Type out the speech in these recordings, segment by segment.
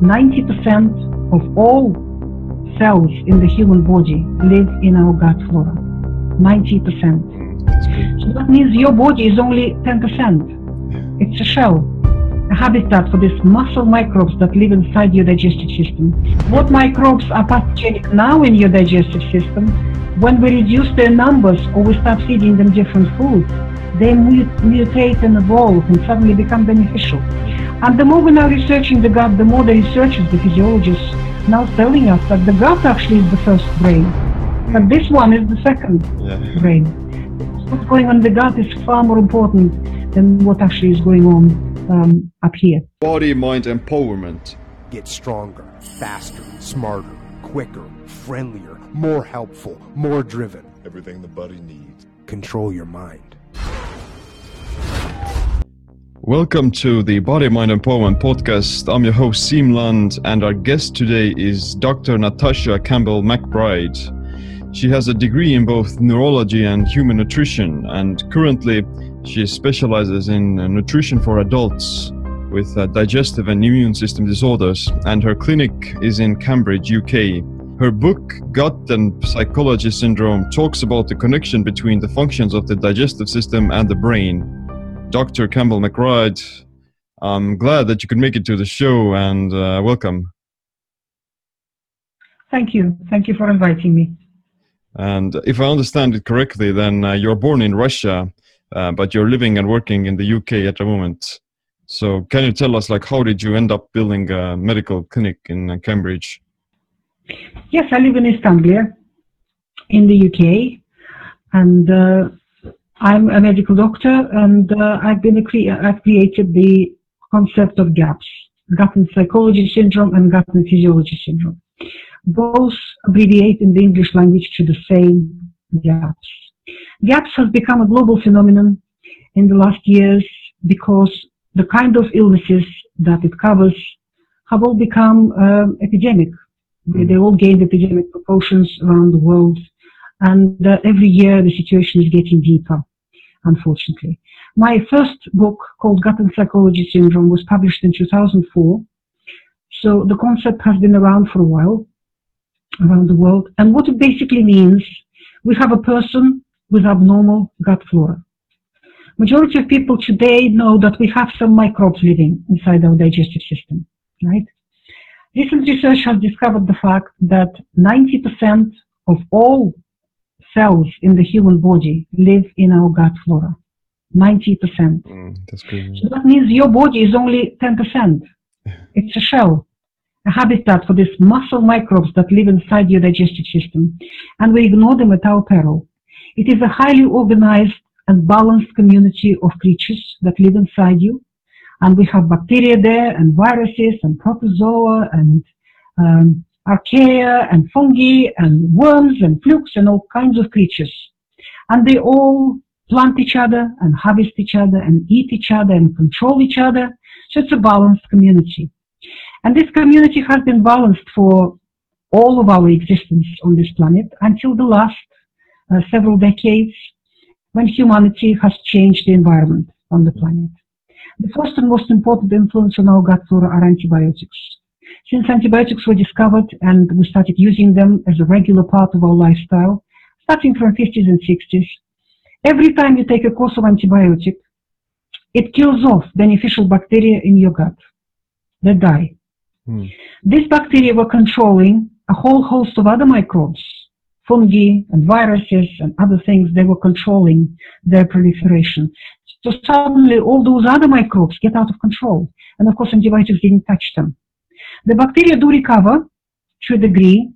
90% of all cells in the human body live in our gut flora. 90%. So that means your body is only 10%. It's a shell, a habitat for these muscle microbes that live inside your digestive system. What microbes are pathogenic now in your digestive system? When we reduce their numbers or we start feeding them different food, they mutate and evolve and suddenly become beneficial. And the more we're now researching the gut, the more the researchers, the physiologists, now telling us that the gut actually is the first brain, but this one is the second yeah. brain. What's going on in the gut is far more important than what actually is going on um, up here. Body mind empowerment. Get stronger, faster, smarter, quicker, friendlier, more helpful, more driven. Everything the body needs. Control your mind. Welcome to the Body Mind Empowerment Podcast. I'm your host, Land, and our guest today is Dr. Natasha Campbell McBride. She has a degree in both neurology and human nutrition, and currently she specializes in nutrition for adults with uh, digestive and immune system disorders, and her clinic is in Cambridge, UK. Her book, Gut and Psychology Syndrome, talks about the connection between the functions of the digestive system and the brain Dr. Campbell McBride. I'm glad that you could make it to the show and uh, welcome. Thank you. Thank you for inviting me. And if I understand it correctly, then uh, you're born in Russia, uh, but you're living and working in the UK at the moment. So can you tell us, like, how did you end up building a medical clinic in uh, Cambridge? Yes, I live in East Anglia, in the UK, and uh, I'm a medical doctor and uh, I've been a cre- I've created the concept of GAPS, and psychology syndrome and and physiology syndrome. Both abbreviate in the English language to the same GAPS. GAPS has become a global phenomenon in the last years because the kind of illnesses that it covers have all become um, epidemic. They, they all gained epidemic proportions around the world. And uh, every year the situation is getting deeper unfortunately. My first book called Gut and Psychology Syndrome was published in 2004. So the concept has been around for a while around the world. And what it basically means, we have a person with abnormal gut flora. Majority of people today know that we have some microbes living inside our digestive system, right? Recent research has discovered the fact that 90% of all cells in the human body live in our gut flora. 90%. Mm, that's good. So that means your body is only 10%. It's a shell, a habitat for these muscle microbes that live inside your digestive system. And we ignore them at our peril. It is a highly organized and balanced community of creatures that live inside you. And we have bacteria there and viruses and protozoa and um, archaea and fungi and worms and flukes and all kinds of creatures. And they all plant each other and harvest each other and eat each other and control each other. So it's a balanced community. And this community has been balanced for all of our existence on this planet until the last uh, several decades when humanity has changed the environment on the planet. The first and most important influence on our gut flora are antibiotics. Since antibiotics were discovered and we started using them as a regular part of our lifestyle, starting from 50s and 60s, every time you take a course of antibiotic, it kills off beneficial bacteria in your gut. They die. Hmm. These bacteria were controlling a whole host of other microbes, fungi and viruses and other things. They were controlling their proliferation. So suddenly all those other microbes get out of control. And of course antibiotics didn't touch them. The bacteria do recover to a degree,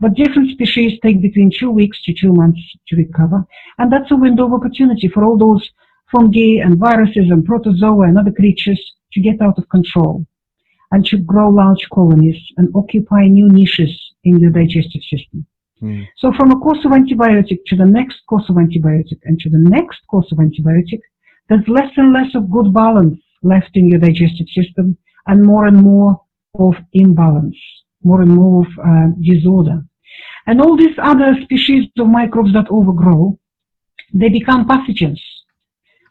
but different species take between two weeks to two months to recover. And that's a window of opportunity for all those fungi and viruses and protozoa and other creatures to get out of control and to grow large colonies and occupy new niches in your digestive system. Mm. So from a course of antibiotic to the next course of antibiotic and to the next course of antibiotic, there's less and less of good balance left in your digestive system and more and more of imbalance, more and more of uh, disorder. And all these other species of microbes that overgrow, they become pathogens.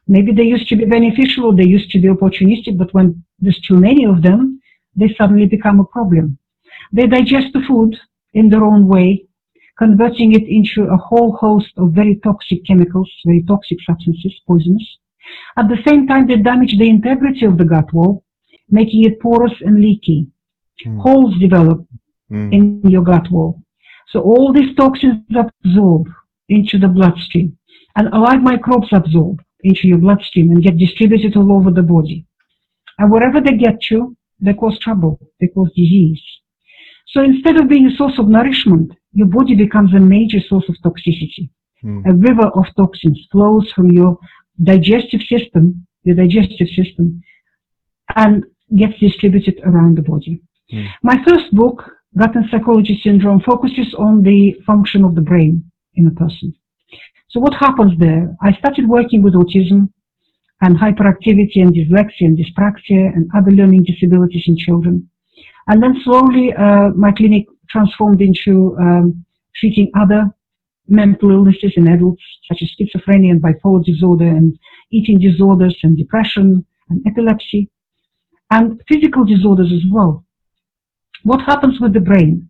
Maybe they used to be beneficial or they used to be opportunistic, but when there's too many of them, they suddenly become a problem. They digest the food in their own way, converting it into a whole host of very toxic chemicals, very toxic substances, poisonous. At the same time, they damage the integrity of the gut wall, making it porous and leaky. Mm. Holes develop Mm. in your gut wall. So all these toxins absorb into the bloodstream and alive microbes absorb into your bloodstream and get distributed all over the body. And wherever they get to, they cause trouble, they cause disease. So instead of being a source of nourishment, your body becomes a major source of toxicity. Mm. A river of toxins flows from your digestive system, your digestive system, and gets distributed around the body. Mm. My first book, Gut and Psychology Syndrome, focuses on the function of the brain in a person. So what happens there? I started working with autism and hyperactivity and dyslexia and dyspraxia and other learning disabilities in children. And then slowly uh, my clinic transformed into um, treating other mental illnesses in adults, such as schizophrenia and bipolar disorder and eating disorders and depression and epilepsy and physical disorders as well. What happens with the brain?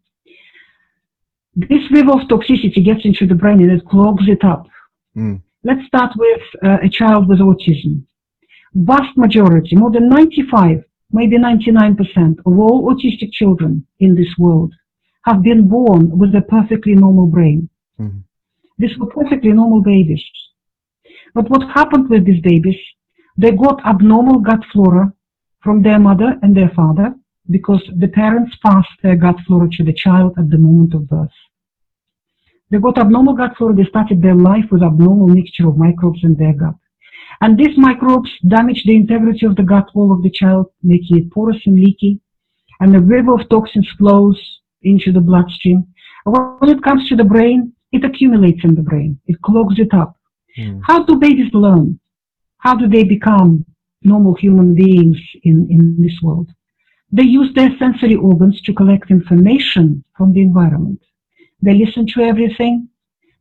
This river of toxicity gets into the brain and it clogs it up. Mm. Let's start with uh, a child with autism. Vast majority, more than 95, maybe 99% of all autistic children in this world have been born with a perfectly normal brain. Mhm. These were perfectly normal babies. But what happened with these babies? They got abnormal gut flora from their mother and their father because the parents passed their gut flora to the child at the moment of birth. They got abnormal gut flora, they started their life with abnormal mixture of microbes in their gut. And these microbes damage the integrity of the gut wall of the child, making it porous and leaky. And a river of toxins flows into the bloodstream. When it comes to the brain, it accumulates in the brain. It clogs it up. Mm. How do babies learn? How do they become normal human beings in, in this world? They use their sensory organs to collect information from the environment. They listen to everything.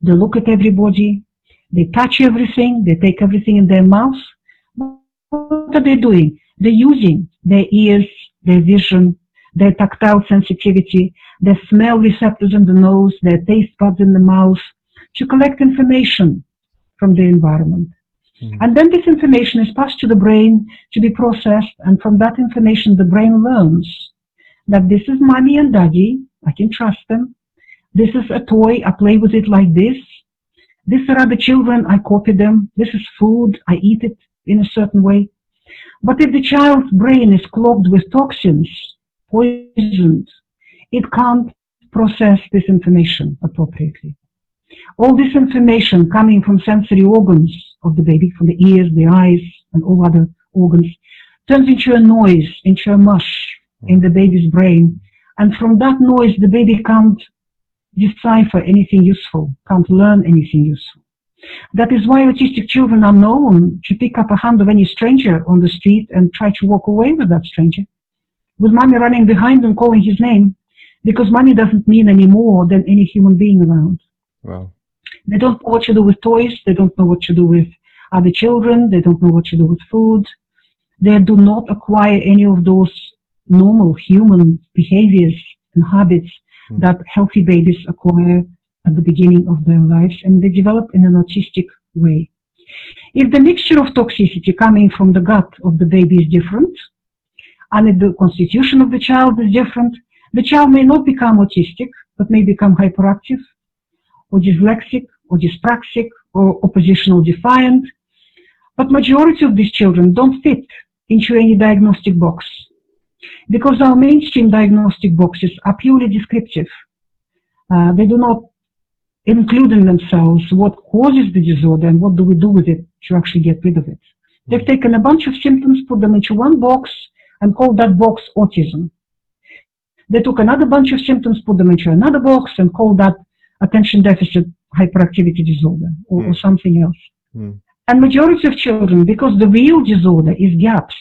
They look at everybody. They touch everything. They take everything in their mouth. What are they doing? They're using their ears, their vision, their tactile sensitivity, their smell receptors in the nose, their taste buds in the mouth to collect information from the environment. Mhm. And then this information is passed to the brain to be processed, and from that information, the brain learns that this is mommy and daddy, I can trust them. This is a toy, I play with it like this. These are other children, I copy them. This is food, I eat it in a certain way. But if the child's brain is clogged with toxins, poisoned, it can't process this information appropriately. All this information coming from sensory organs of the baby, from the ears, the eyes, and all other organs, turns into a noise, into a mush in the baby's brain. And from that noise, the baby can't decipher anything useful, can't learn anything useful. That is why autistic children are known to pick up a hand of any stranger on the street and try to walk away with that stranger, with mommy running behind and calling his name, because mommy doesn't mean any more than any human being around. Wow. They don't know what to do with toys. They don't know what to do with other children. They don't know what to do with food. They do not acquire any of those normal human behaviors and habits Hmm. that healthy babies acquire at the beginning of their lives and they develop in an autistic way. If the mixture of toxicity coming from the gut of the baby is different, and if the constitution of the child is different, the child may not become autistic, but may become hyperactive, or dyslexic, or dyspraxic, or oppositional defiant. But majority of these children don't fit into any diagnostic box because our mainstream diagnostic boxes are purely descriptive. Uh, they do not include in themselves what causes the disorder and what do we do with it to actually get rid of it. They've taken a bunch of symptoms, put them into one box, and called that box autism. They took another bunch of symptoms, put them into another box, and called that attention deficit hyperactivity disorder or, or Mm. something else. Mm. And majority of children, because the real disorder is gaps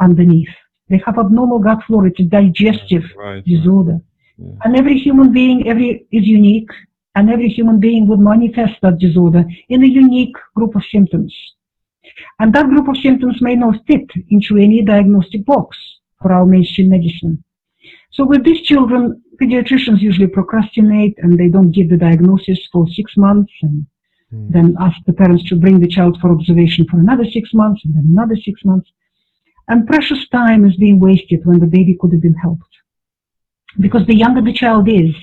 underneath. They have abnormal gut flora, it's a digestive Right. disorder. Yeah. And every human being every is unique, and every human being would manifest that disorder in a unique group of symptoms. And that group of symptoms may not fit into any diagnostic box. for our mainstream medicine. So with these children, pediatricians usually procrastinate and they don't give the diagnosis for six months and Mm. then ask the parents to bring the child for observation for another six months and then another six months. And precious time is being wasted when the baby could have been helped. Because the younger the child is,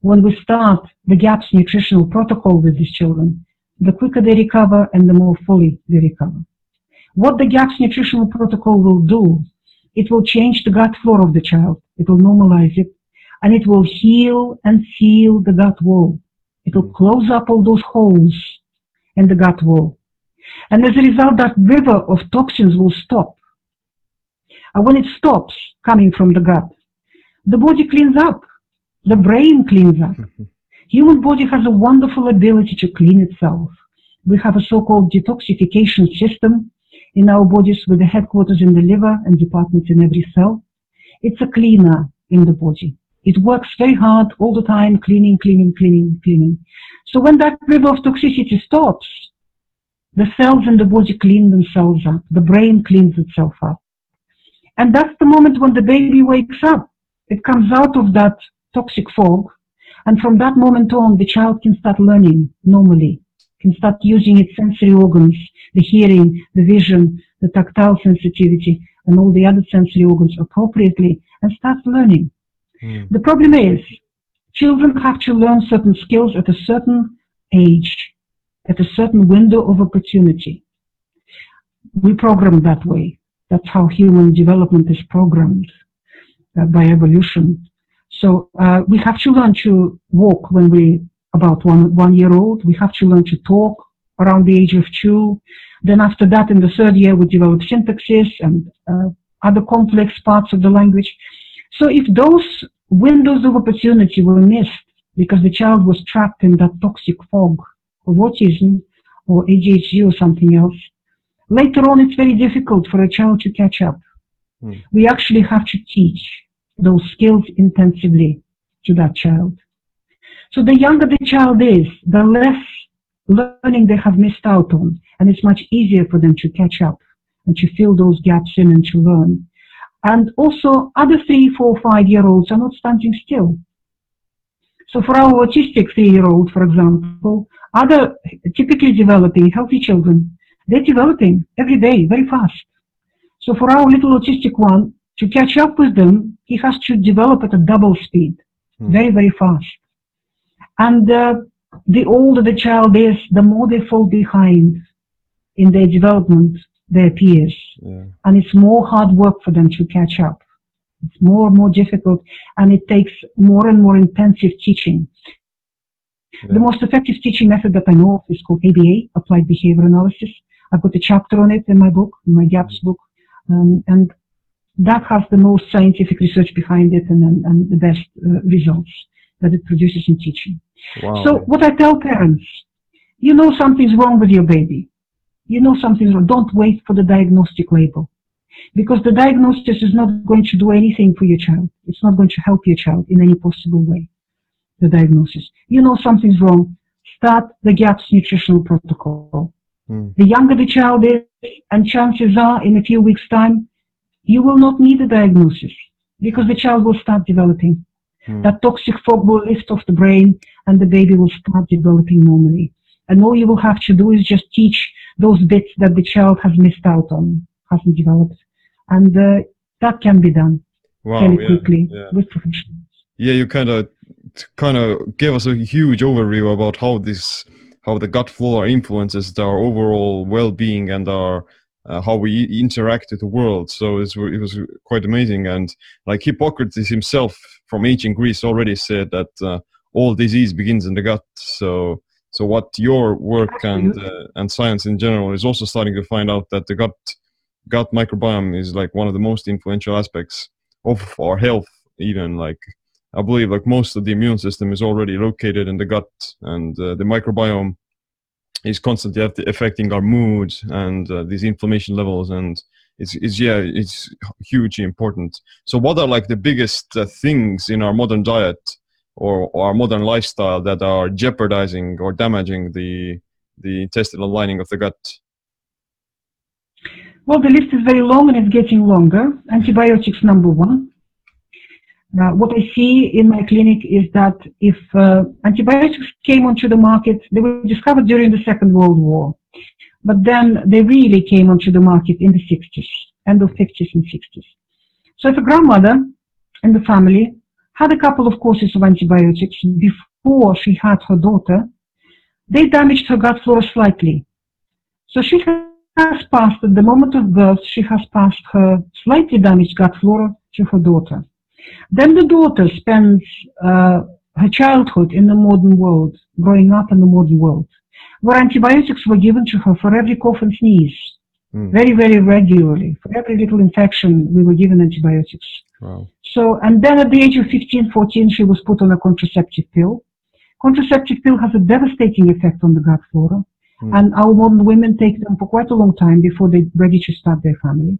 when we start the GAPS nutritional protocol with these children, the quicker they recover and the more fully they recover. What the GAPS nutritional protocol will do, it will change the gut flora of the child. It will normalize it and it will heal and seal the gut wall. It will hmm. close up all those holes in the gut wall. And as a result, that river of toxins will stop. And when it stops coming from the gut, the body cleans up. The brain cleans up. Hmm. Human body has a wonderful ability to clean itself. We have a so-called detoxification system in our bodies with the headquarters in the liver and departments in every cell. It's a cleaner in the body. It works very hard all the time, cleaning, cleaning, cleaning, cleaning. So when that river of toxicity stops, the cells in the body clean themselves up. The brain cleans itself up. And that's the moment when the baby wakes up. It comes out of that toxic fog. And from that moment on, the child can start learning normally, can start using its sensory organs, the hearing, the vision, the tactile sensitivity, and all the other sensory organs appropriately, and start learning. Mm. The problem is, children have to learn certain skills at a certain age, at a certain window of opportunity. We program that way. That's how human development is programmed uh, by evolution. So uh, we have to learn to walk when we about one one year old. We have to learn to talk around the age of two. Then after that, in the third year, we develop syntaxes and uh, other complex parts of the language. So if those windows of opportunity were missed because the child was trapped in that toxic fog of autism or ADHD or something else, later on it's very difficult for a child to catch up. Hmm. We actually have to teach those skills intensively to that child. So the younger the child is, the less learning they have missed out on, and it's much easier for them to catch up and to fill those gaps in and to learn. And also, other three, four, five year olds are not standing still. So for our autistic three year old, for example, other typically developing healthy children, they're developing every day very fast. So for our little autistic one, to catch up with them, he has to develop at a double speed, Hmm. very, very fast. And uh, the older the child is, the more they fall behind in their development, their peers Yeah. and it's more hard work for them to catch up. It's more and more difficult, and it takes more and more intensive teaching. Yeah. The most effective teaching method that I know of is called ABA, Applied Behavior Analysis. I've got a chapter on it in my book, in my GAPS book, um, and that has the most scientific research behind it and, and, and the best uh, results that it produces in teaching. Wow. So what I tell parents, you know something's wrong with your baby. You know something's wrong. Don't wait for the diagnostic label. Because the diagnosis is not going to do anything for your child. It's not going to help your child in any possible way. The diagnosis. You know something's wrong. Start the GAPS nutritional protocol. Hmm. The younger the child is, and chances are in a few weeks' time, you will not need a diagnosis because the child will start developing. Hmm. That toxic fog will lift off the brain and the baby will start developing normally. And all you will have to do is just teach those bits that the child has missed out on, hasn't developed. And uh, that can be done wow. fairly Yeah. quickly yeah. with professionals. yeah you kind of kind of gave us a huge overview about how this how the gut flora influences our overall well-being and our uh, how we interact with the world so it was quite amazing and like hippocrates himself from ancient greece already said that uh, all disease begins in the gut. So so what your work and uh, and science in general is also starting to find out that the gut gut microbiome is like one of the most influential aspects of our health even. Like I believe like most of the immune system is already located in the gut, and uh, the microbiome is constantly affecting our mood and uh, these inflammation levels, and it's, it's yeah, it's hugely important. So, what are like the biggest uh, things in our modern diet or, or our modern lifestyle that are jeopardizing or damaging the the intestinal lining of the gut? Well, the list is very long and it's getting longer. Antibiotics number one. Uh, what I see in my clinic is that if uh, antibiotics came onto the market, they were discovered during the Second World War. But then they really came onto the market in the 60s, end of 50s and 60s. So if a grandmother in the family had a couple of courses of antibiotics before she had her daughter, they damaged her gut flora slightly. So she has passed, at the moment of birth, she has passed her slightly damaged gut flora to her daughter. Then the daughter spends uh, her childhood in the modern world, growing up in the modern world, where antibiotics were given to her for every cough and sneeze, Mm. very, very regularly. For every little infection, we were given antibiotics. Wow. So, and then at the age of 15, 14, she was put on a contraceptive pill. Contraceptive pill has a devastating effect on the gut flora. Hmm. And our modern women take them for quite a long time before they're ready to start their family.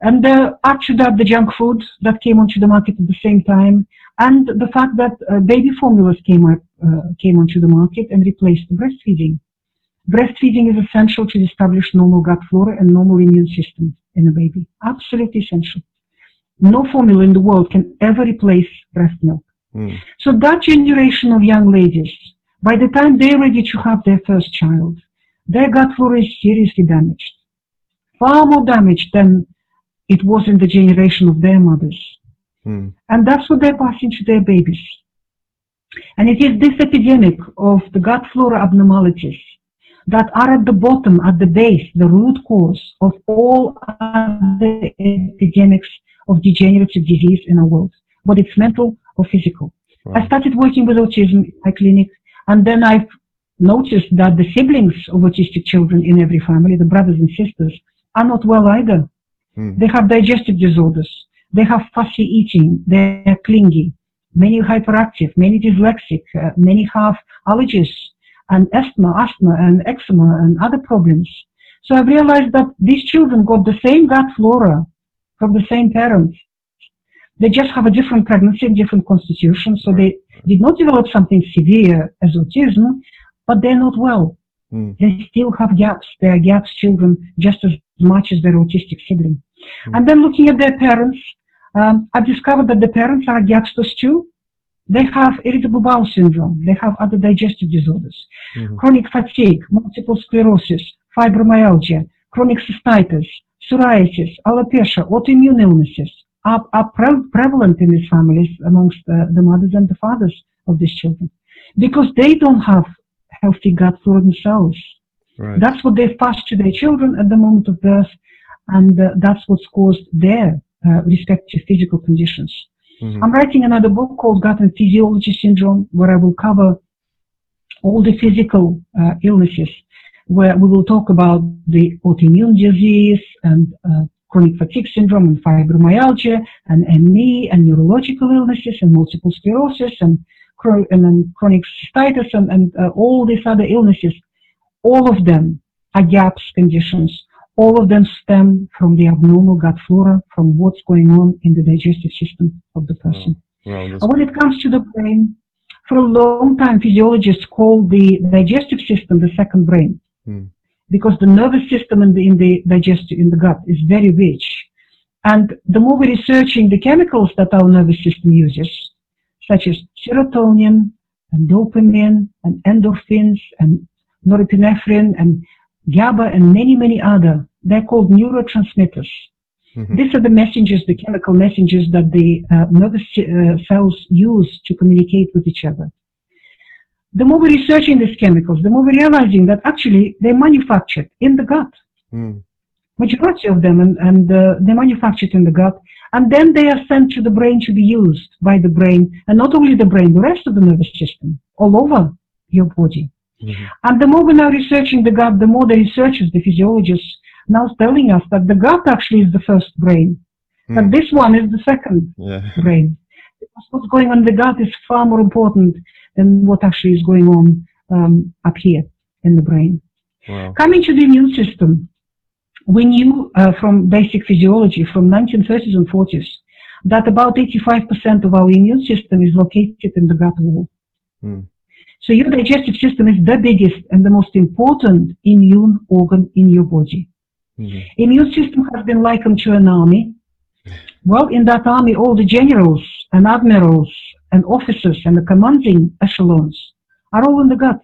And uh, after that, the junk food that came onto the market at the same time, and the fact that uh, baby formulas came up, uh, came onto the market and replaced breastfeeding. Breastfeeding is essential to establish normal gut flora and normal immune system in a baby. Absolutely essential. No formula in the world can ever replace breast milk. Mm. So that generation of young ladies, by the time they're ready to have their first child, their gut flora is seriously damaged. Far more damaged than it was in the generation of their mothers. Mm. And that's what they're passing to their babies. And it is this epidemic of the gut flora abnormalities that are at the bottom, at the base, the root cause of all other epidemics of degenerative disease in our world, whether it's mental or physical. I started working with autism in my clinic, and then I've noticed that the siblings of autistic children in every family, the brothers and sisters, are not well either. Mm. They have digestive disorders. They have fussy eating. They're clingy. Many hyperactive, many dyslexic, uh, many have allergies and asthma, asthma and eczema and other problems. So I've realized that these children got the same gut flora from the same parents. They just have a different pregnancy and different constitution, so they did not develop something severe as autism, but they're not well. Mm. They still have gaps. They are gaps children just as much as their autistic sibling. Mm. And then looking at their parents, um, I've discovered that the parents are gapsters too. They have irritable bowel syndrome. They have other digestive disorders, Mhm. chronic fatigue, multiple sclerosis, fibromyalgia, chronic cystitis, psoriasis, alopecia, autoimmune illnesses are, are pre- prevalent in these families amongst uh, the mothers and the fathers of these children because they don't have healthy gut flora themselves. Right. That's what they've passed to their children at the moment of birth, and uh, that's what's caused their uh, respective physical conditions. Mhm. I'm writing another book called Gut and Physiology Syndrome, where I will cover all the physical uh, illnesses, where we will talk about the autoimmune disease and uh, chronic fatigue syndrome and fibromyalgia and ME and neurological illnesses and multiple sclerosis and, and then chronic cystitis and, and uh, all these other illnesses. All of them are GAPS conditions. All of them stem from the abnormal gut flora, from what's going on in the digestive system of the person. Wow, And when it comes to the brain, for a long time, physiologists call the digestive system the second brain Hmm. because the nervous system in the, in the digestive, in the gut is very rich. And the more we're researching the chemicals that our nervous system uses, such as serotonin and dopamine and endorphins and norepinephrine and GABA and many, many other, they're called neurotransmitters. Mhm. These are the messengers, the chemical messengers that the uh, nervous uh, cells use to communicate with each other. The more we're researching these chemicals, the more we're realizing that actually they're manufactured in the gut. Mm. Majority of them, and, and uh, they're manufactured in the gut, and then they are sent to the brain to be used by the brain, and not only the brain, the rest of the nervous system, all over your body. Mhm. And the more we're now researching the gut, the more the researchers, the physiologists, now telling us that the gut actually is the first brain, that Mm. this one is the second Yeah. brain. Because what's going on in the gut is far more important than what actually is going on um, up here in the brain. Wow. Coming to the immune system, we knew uh, from basic physiology from 1930s and 40s that about 85% of our immune system is located in the gut wall. Mm. So your digestive system is the biggest and the most important immune organ in your body. Mhm. Immune system has been likened to an army. Well, in that army, all the generals and admirals and officers and the commanding echelons are all in the gut,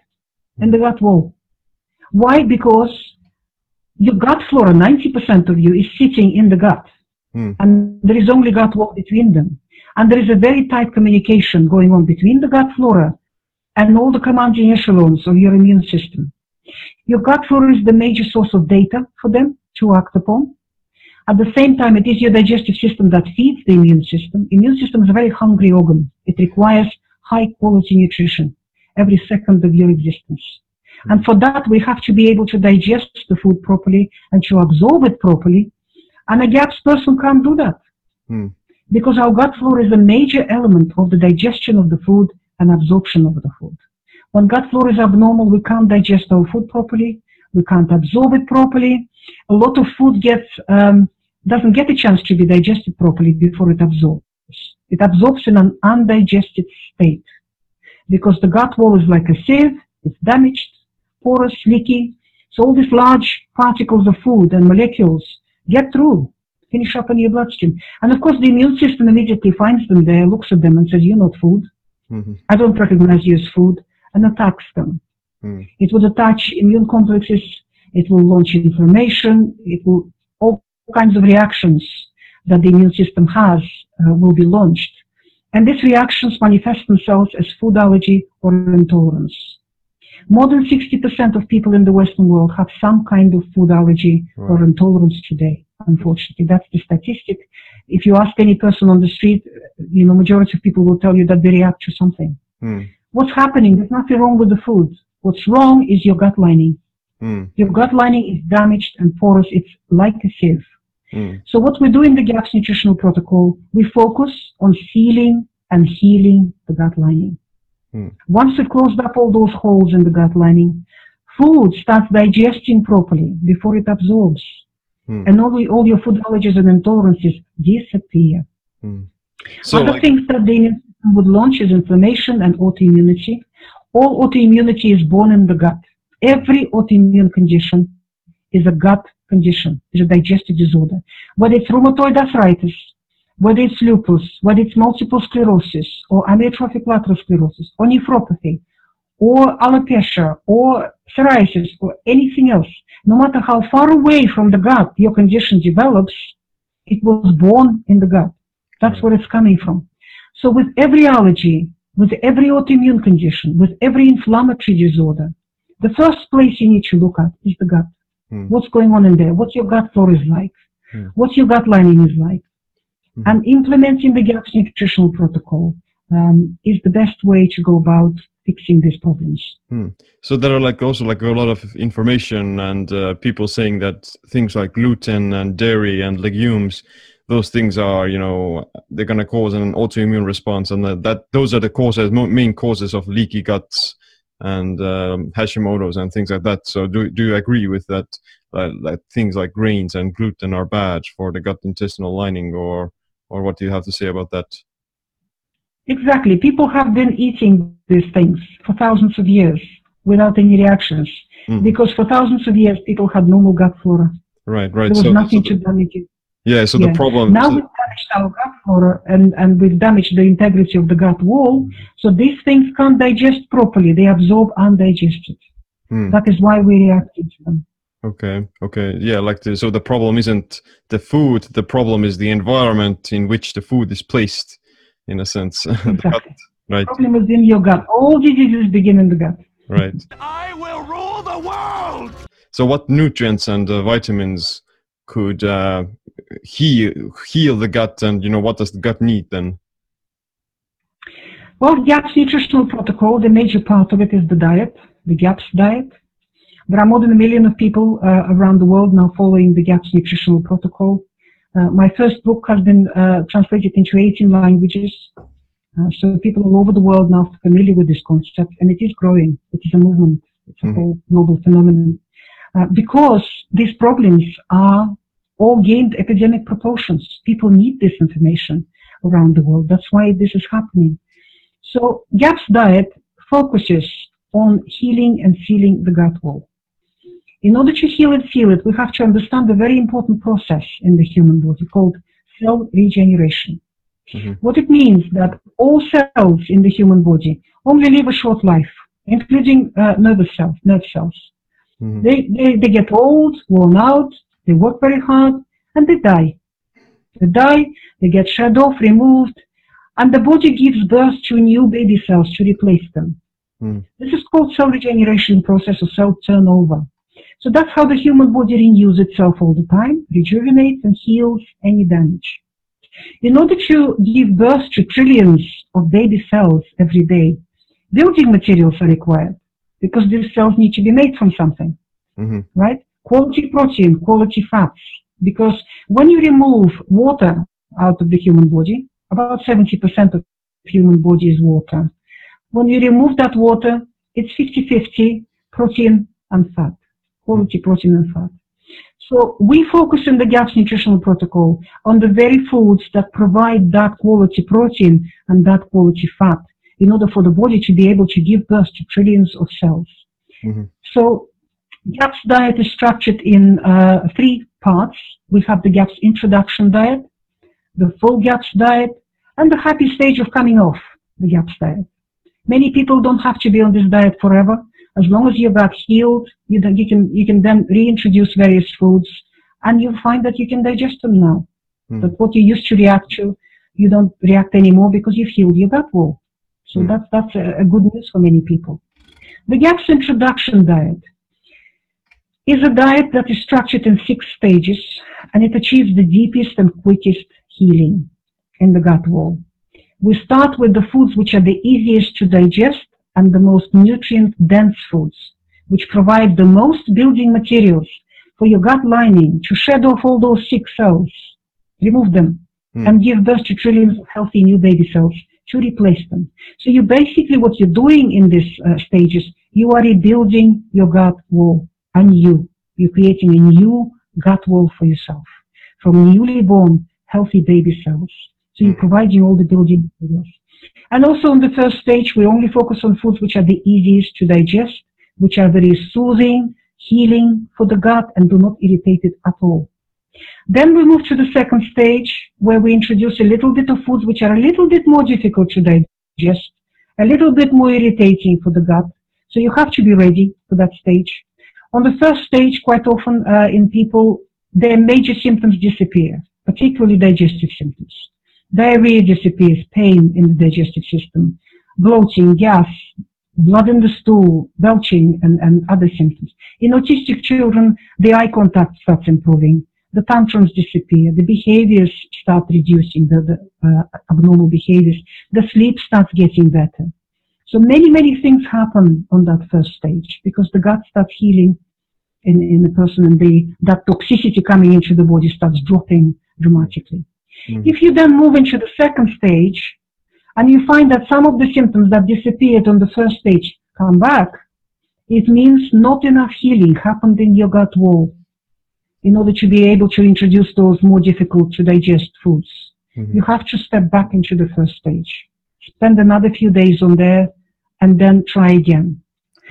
in the gut wall. Why? Because your gut flora, 90% of you is sitting in the gut. Hmm. And there is only gut wall between them. And there is a very tight communication going on between the gut flora and all the command commanding echelons of your immune system. Your gut flora is the major source of data for them to act upon. At the same time, it is your digestive system that feeds the immune system. Immune system is a very hungry organ. It requires high quality nutrition every second of your existence. And for that, we have to be able to digest the food properly and to absorb it properly. And a GAPS person can't do that. Hmm. Because our gut flora is a major element of the digestion of the food and absorption of the food. When gut flora is abnormal, we can't digest our food properly. We can't absorb it properly. A lot of food gets, um, doesn't get a chance to be digested properly before it absorbs. It absorbs in an undigested state because the gut wall is like a sieve. It's damaged, porous, leaky. So all these large particles of food and molecules get through, finish up in your bloodstream. And of course, the immune system immediately finds them there, looks at them and says, you're not food. Mhm. I don't recognize you as food and attacks them. Hmm. It will attach immune complexes. It will launch inflammation. It will, all kinds of reactions that the immune system has uh, will be launched. And these reactions manifest themselves as food allergy or intolerance. More than 60% of people in the Western world have some kind of food allergy or intolerance today, unfortunately. That's the statistic. If you ask any person on the street, you know, majority of people will tell you that they react to something. Hmm. What's happening? There's nothing wrong with the food. What's wrong is your gut lining. Hmm. Your gut lining is damaged and porous. It's like a sieve. Hmm. So what we do in the GAPS nutritional protocol, we focus on sealing and healing the gut lining. Hmm. Once we've closed up all those holes in the gut lining, food starts digesting properly before it absorbs. Hmm. And all, all your food allergies and intolerances disappear. Hmm. So, Other like, things that the immune system would launch is inflammation and autoimmunity. All autoimmunity is born in the gut. Every autoimmune condition is a gut condition, is a digestive disorder. Whether it's rheumatoid arthritis, whether it's lupus, whether it's multiple sclerosis, or amyotrophic lateral sclerosis, or nephropathy, or alopecia, or psoriasis, or anything else, no matter how far away from the gut your condition develops, it was born in the gut. That's where it's coming from. So with every allergy, with every autoimmune condition, with every inflammatory disorder, the first place you need to look at is the gut. Hmm. What's going on in there? What your gut flora is like? Hmm. What your gut lining is like? Mhm. And implementing the GAPS nutritional protocol um, is the best way to go about fixing these problems. so there are like also like a lot of information and uh, people saying that things like gluten and dairy and legumes, those things are you know they're going to cause an autoimmune response, and that, that those are the causes, main causes of leaky guts and um, Hashimoto's and things like that. So do do you agree with that? Uh, that things like grains and gluten are bad for the gut intestinal lining, or or what do you have to say about that? Exactly. People have been eating these things for thousands of years without any reactions Mhm. because for thousands of years people had normal gut flora. Right, right. There was so, nothing so to damage it. yeah, so Yeah. the problem. Now so- we've damaged our gut flora and, and we've damaged the integrity of the gut wall. So these things can't digest properly. They absorb undigested. Hmm. That is why we react to them. Okay, okay, yeah, like the, so the problem isn't the food, the problem is the environment in which the food is placed, in a sense. The gut, Exactly. right, Problem is in your gut. All diseases begin in the gut. right. I will rule the world! So, what nutrients and uh, vitamins could uh, heal heal the gut, and you know what does the gut need then? Well, GAPS nutritional protocol, the major part of it is the diet, the GAPS diet. There are more than a million of people uh, around the world now following the GAPS nutritional protocol. Uh, my first book has been uh, translated into 18 languages. Uh, so people all over the world now are familiar with this concept and it is growing. It is a movement. It's a Mhm. whole global phenomenon. Uh, because these problems are all gained epidemic proportions. People need this information around the world. That's why this is happening. So GAPS diet focuses on healing and sealing the gut wall. In order to heal and feel it, we have to understand a very important process in the human body called cell regeneration. Mhm. What it means that all cells in the human body only live a short life, including uh, nervous cells, nerve cells. Mhm. They, they, they get old, worn out, they work very hard, and they die. They die, they get shed off, removed, and the body gives birth to new baby cells to replace them. Mm. This is called cell regeneration process or cell turnover. So that's how the human body renews itself all the time, rejuvenates and heals any damage. In order to give birth to trillions of baby cells every day, building materials are required because these cells need to be made from something Mhm. right? Quality protein, quality fats. Because when you remove water out of the human body, about 70% of human body is water. When you remove that water, it's 50-50 protein and fat, quality protein and fat. So we focus in the GAPS nutritional protocol on the very foods that provide that quality protein and that quality fat in order for the body to be able to give birth to trillions of cells. Mhm. So GAPS diet is structured in uh, three parts. We have the GAPS introduction diet, the full GAPS diet, and the happy stage of coming off the GAPS diet. Many people don't have to be on this diet forever. As long as you got healed, you, you can you can then reintroduce various foods, and you'll find that you can digest them now. Mm. That what you used to react to, you don't react anymore because you've healed your gut wall. So Mm. that's that's a, a good news for many people. The GAPS introduction diet is a diet that is structured in six stages and it achieves the deepest and quickest healing in the gut wall. We start with the foods which are the easiest to digest and the most nutrient dense foods, which provide the most building materials for your gut lining to shed off all those sick cells, remove them, Hmm. and give birth to trillions of healthy new baby cells to replace them. So you basically, what you're doing in these uh, stages, you are rebuilding your gut wall anew. you, you're creating a new gut wall for yourself from newly born healthy baby cells. So you're Mm. providing all the building materials. And also in the first stage, we only focus on foods which are the easiest to digest, which are very soothing, healing for the gut, and do not irritate it at all. Then we move to the second stage where we introduce a little bit of foods which are a little bit more difficult to digest, a little bit more irritating for the gut. So you have to be ready for that stage. On the first stage, quite often uh, in people, their major symptoms disappear, particularly digestive symptoms. Diarrhea disappears, pain in the digestive system, bloating, gas, blood in the stool, belching, and, and other symptoms. In autistic children, the eye contact starts improving, the tantrums disappear, the behaviors start reducing, the, the uh, abnormal behaviors, the sleep starts getting better. So many, many things happen on that first stage because the gut starts healing in, in the person and the, that toxicity coming into the body starts dropping dramatically. Mhm. If you then move into the second stage and you find that some of the symptoms that disappeared on the first stage come back, it means not enough healing happened in your gut wall in order to be able to introduce those more difficult to digest foods. Mhm. You have to step back into the first stage, spend another few days on there, and then try again.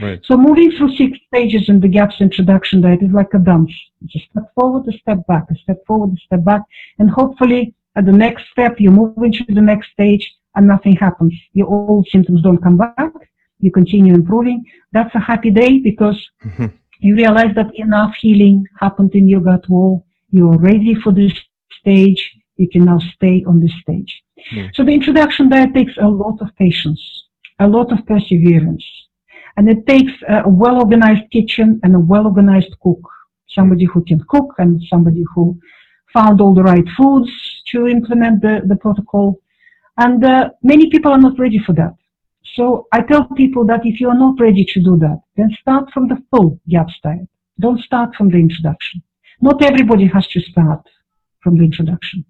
Right. So moving through six stages in the GAPS introduction diet is like a dance. It's a step forward, a step back, a step forward, a step back, and hopefully at the next step you move into the next stage and nothing happens. Your old symptoms don't come back. You continue improving. That's a happy day because Mhm. you realize that enough healing happened in your gut wall. You're ready for this stage. You can now stay on this stage. So the introduction diet takes a lot of patience, a lot of perseverance, and it takes a well-organized kitchen and a well-organized cook, somebody who can cook and somebody who found all the right foods to implement the, the protocol. And uh, many people are not ready for that. So I tell people that if you are not ready to do that, then start from the full GAPS diet. Don't start from the introduction. Not everybody has to start from the introduction.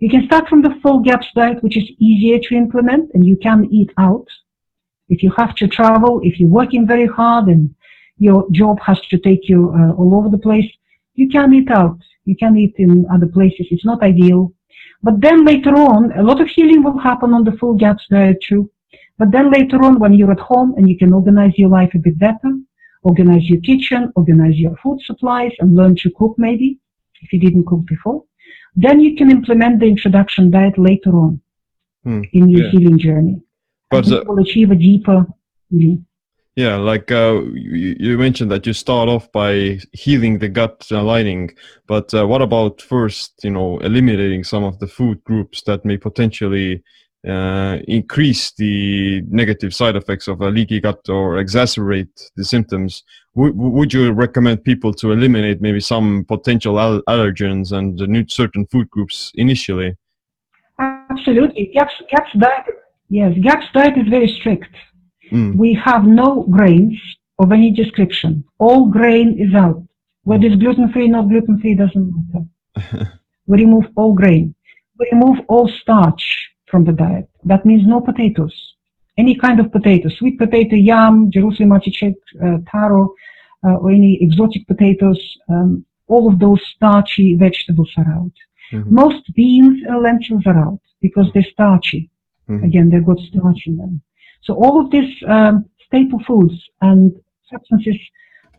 You can start from the full GAPS diet, which is easier to implement and you can eat out. If you have to travel, if you're working very hard and your job has to take you uh, all over the place, you can eat out. You can eat in other places. It's not ideal. But then later on, a lot of healing will happen on the full GAPS diet too. But then later on, when you're at home and you can organize your life a bit better, organize your kitchen, organize your food supplies, and learn to cook maybe, if you didn't cook before. Then you can implement the introduction diet later on Hmm. in your Yeah. healing journey. But uh, will achieve a deeper healing. Yeah, like uh, you, you mentioned that you start off by healing the gut lining, but uh, what about first, you know, eliminating some of the food groups that may potentially uh, increase the negative side effects of a leaky gut or exacerbate the symptoms? W- would you recommend people to eliminate maybe some potential al- allergens and new certain food groups initially? Absolutely. GAPS, GAPS diet, yes, GAPS diet is very strict. Mm, We have no grains of any description. All grain is out. Whether it's gluten-free, or not gluten-free, doesn't matter. we remove all grain. We remove all starch from the diet. That means no potatoes. Any kind of potato, sweet potato, yam, Jerusalem artichoke, uh, taro, uh, or any exotic potatoes, um, all of those starchy vegetables are out. Mhm. Most beans and lentils are out because they're starchy. Mhm. Again, they've got starch in them. So all of these um, staple foods and substances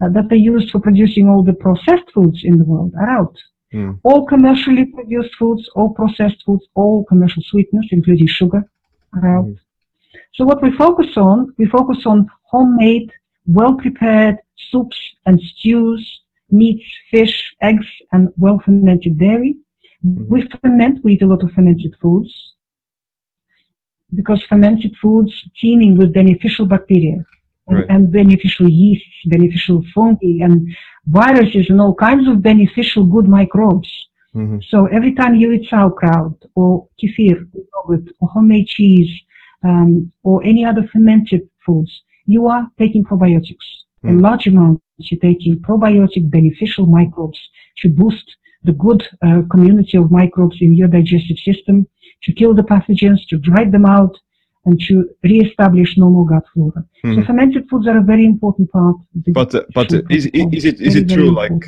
uh, that they use for producing all the processed foods in the world are out. Mm. All commercially produced foods, all processed foods, all commercial sweeteners, including sugar, are out. Mhm. So what we focus on, we focus on homemade, well-prepared soups and stews, meats, fish, eggs, and well-fermented dairy. Mhm. We ferment, we eat a lot of fermented foods because fermented foods teeming with beneficial bacteria and, Right. and beneficial yeasts, beneficial fungi, and viruses, and all kinds of beneficial good microbes. Mhm. So every time you eat sauerkraut or kefir, or yogurt, or homemade cheese, um, or any other fermented foods, you are taking probiotics. In Mm. large amounts, you're taking probiotic beneficial microbes to boost the good uh, community of microbes in your digestive system, to kill the pathogens, to drive them out, and to re-establish normal gut flora. So Mhm. fermented foods are a very important part. But uh, but uh, is digestion is it is Very, it true like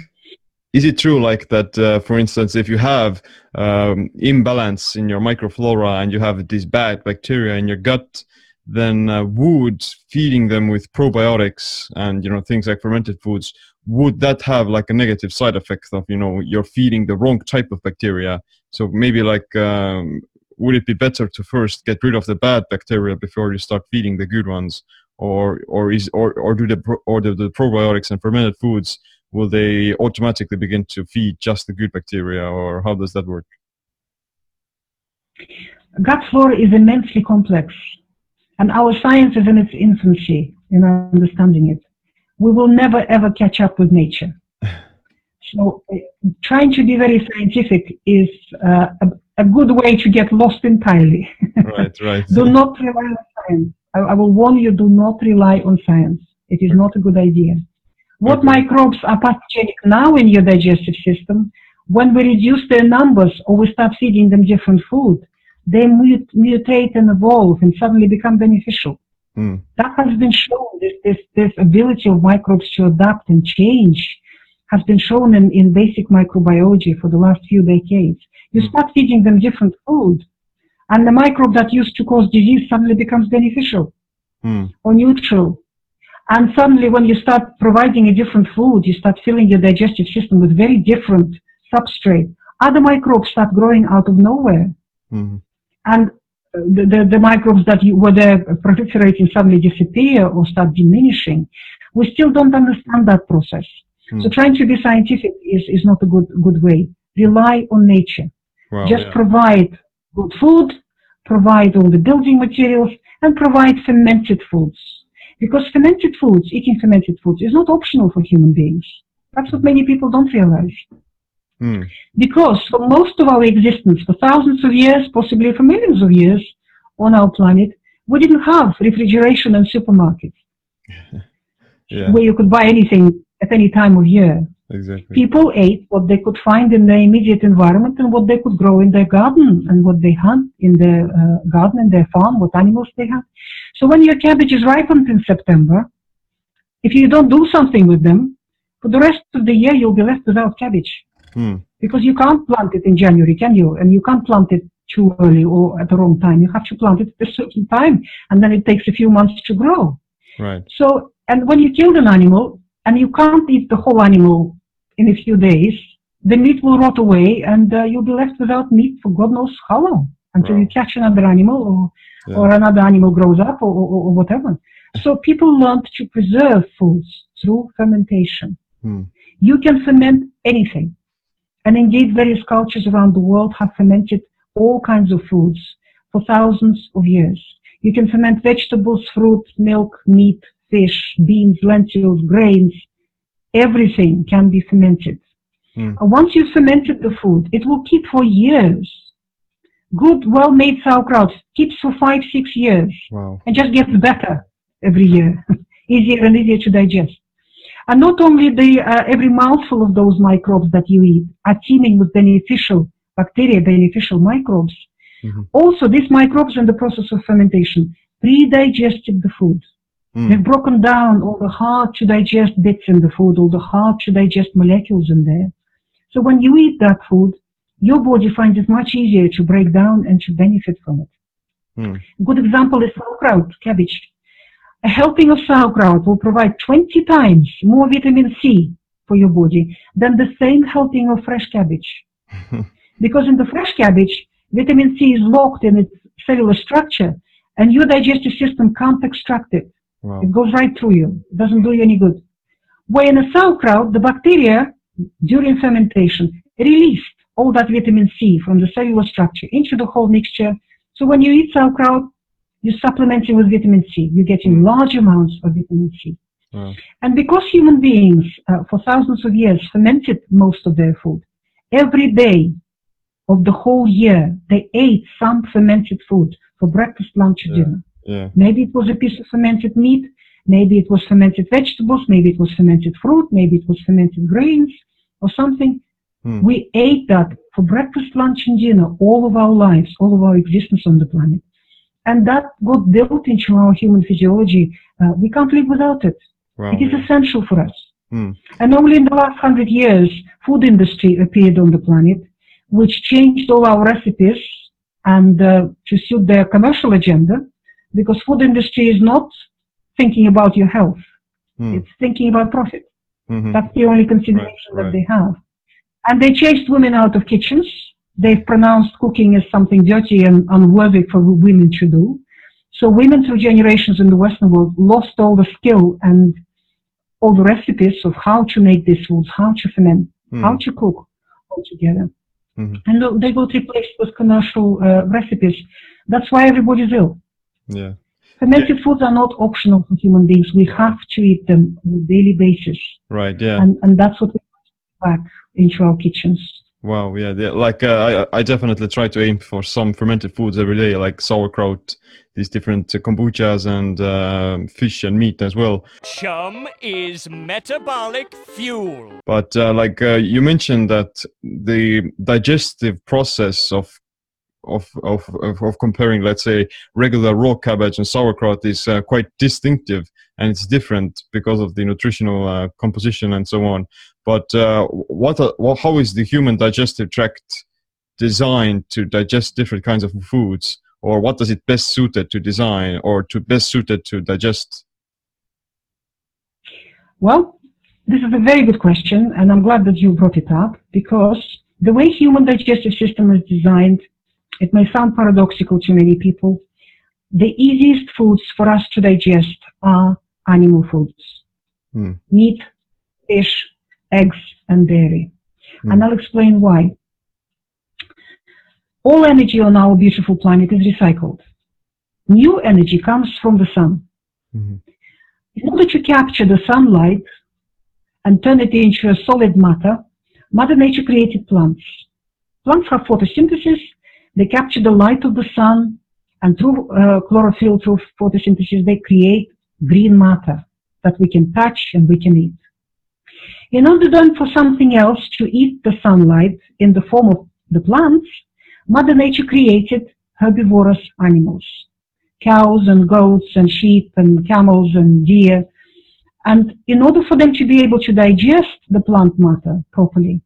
is it true like that uh, for instance if you have um, imbalance in your microflora and you have these bad bacteria in your gut then uh, would feeding them with probiotics and you know things like fermented foods would that have like a negative side effect of you know you're feeding the wrong type of bacteria so maybe like um, would it be better to first get rid of the bad bacteria before you start feeding the good ones or or is or or do the or the, the probiotics and fermented foods will they automatically begin to feed just the good bacteria or how does that work gut flora is immensely complex, and our science is in its infancy in understanding it. We will never ever catch up with nature. So, uh, trying to be very scientific is uh, a, a good way to get lost entirely. right right do not rely on science. I, I will warn you: do not rely on science. It is not a good idea. What Okay. microbes are pathogenic now in your digestive system? When we reduce their numbers or we start feeding them different food, they mut- mutate and evolve and suddenly become beneficial. Hmm. That has been shown. This, this, this ability of microbes to adapt and change has been shown in, in basic microbiology for the last few decades. You Mm. start feeding them different food, and the microbe that used to cause disease suddenly becomes beneficial Hmm. or neutral. And suddenly, when you start providing a different food, you start filling your digestive system with very different substrate. Other microbes start growing out of nowhere. Hmm. And uh, the, the, the microbes that you were there proliferating suddenly disappear or start diminishing. We still don't understand that process. Hmm. So trying to be scientific is, is not a good, good way. Rely on nature. Wow, Just yeah. provide good food, provide all the building materials, and provide fermented foods. Because fermented foods, eating fermented foods, is not optional for human beings. That's what many people don't realize. Hmm. Because for most of our existence, for thousands of years, possibly for millions of years on our planet, we didn't have refrigeration and supermarkets yeah where you could buy anything at any time of year. Exactly People ate what they could find in their immediate environment and what they could grow in their garden and what they hunt in their uh, garden and their farm, what animals they had. So when your cabbage is ripened in September, if you don't do something with them, for the rest of the year you'll be left without cabbage Hmm. because you can't plant it in January, can you? And you can't plant it too early or at the wrong time. You have to plant it at a certain time, and then it takes a few months to grow. right So, and when you killed an animal, and you can't eat the whole animal in a few days. The meat will rot away, and uh, you'll be left without meat for God knows how long until Wow. you catch another animal or Yeah. or another animal grows up or, or, or whatever. So people learned to preserve foods through fermentation. Hmm. You can ferment anything. And indeed, various cultures around the world have fermented all kinds of foods for thousands of years. You can ferment vegetables, fruit, milk, meat, fish, beans, lentils, grains. Everything can be fermented. Uh, Once you've fermented the food, it will keep for years. Good, well-made sauerkraut keeps for five, six years Wow. and just gets better every year, easier and easier to digest. And not only the uh, every mouthful of those microbes that you eat are teeming with beneficial bacteria, beneficial microbes. Mhm. Also, these microbes in the process of fermentation pre-digested the food. Hmm. They've broken down all the hard to digest bits in the food, all the hard to digest molecules in there. So when you eat that food, your body finds it much easier to break down and to benefit from it. A good example is sauerkraut, cabbage. A helping of sauerkraut will provide 20 times more vitamin C for your body than the same helping of fresh cabbage. because in the fresh cabbage, vitamin C is locked in its cellular structure and your digestive system can't extract it. Wow. It goes right through you. It doesn't do you any good. Where in a sauerkraut, the bacteria, during fermentation, released all that vitamin C from the cellular structure into the whole mixture. So when you eat sauerkraut, you're supplementing with vitamin C. You're getting large amounts of vitamin C. Wow. And because human beings, uh, for thousands of years, fermented most of their food, every day of the whole year, they ate some fermented food for breakfast, lunch, or Yeah. dinner. Yeah. Maybe it was a piece of fermented meat, maybe it was fermented vegetables, maybe it was fermented fruit, maybe it was fermented grains or something. Hmm. We ate that for breakfast, lunch, and dinner all of our lives, all of our existence on the planet. And that got built into our human physiology. Uh, we can't live without it. Wow. It is essential for us. Hmm. And only in the last hundred years, food industry appeared on the planet, which changed all our recipes and uh, to suit their commercial agenda, because food industry is not thinking about your health; Hmm. it's thinking about profit. Mhm. That's the only consideration Right, that they have. And they chased women out of kitchens. They've pronounced cooking as something dirty and unworthy for women to do. So women through generations in the Western world lost all the skill and all the recipes of how to make these foods, how to ferment, Hmm. how to cook altogether. Mhm. And they got replaced with commercial uh, recipes. That's why everybody's ill. Yeah. Fermented foods are not optional for human beings. We have to eat them on a daily basis. Right. Yeah. And, and that's what we back into our kitchens. Wow, yeah, yeah. Like uh, I, I definitely try to aim for some fermented foods every day, like sauerkraut, these different uh, kombuchas, and um fish and meat as well. Chum is metabolic fuel. But uh, like uh, you mentioned that the digestive process of of, of of comparing, let's say, regular raw cabbage and sauerkraut is uh, quite distinctive, and it's different because of the nutritional uh, composition and so on. But uh, what, are, how is the human digestive tract designed to digest different kinds of foods, or what does it best suited to design or to best suited to digest? Well, this is a very good question, and I'm glad that you brought it up because the way human digestive system is designed, it may sound paradoxical to many people. The easiest foods for us to digest are animal foods. Hmm. Meat, fish, eggs, and dairy. Hmm. And I'll explain why. All energy on our beautiful planet is recycled. New energy comes from the sun. Mhm. In order to capture the sunlight and turn it into a solid matter, Mother Nature created plants. Plants have photosynthesis, they capture the light of the sun, and through uh, chlorophyll, through photosynthesis, they create green matter that we can touch and we can eat. In order then for something else to eat the sunlight in the form of the plants, Mother Nature created herbivorous animals cows and goats and sheep and camels and deer. And in order for them to be able to digest the plant matter properly,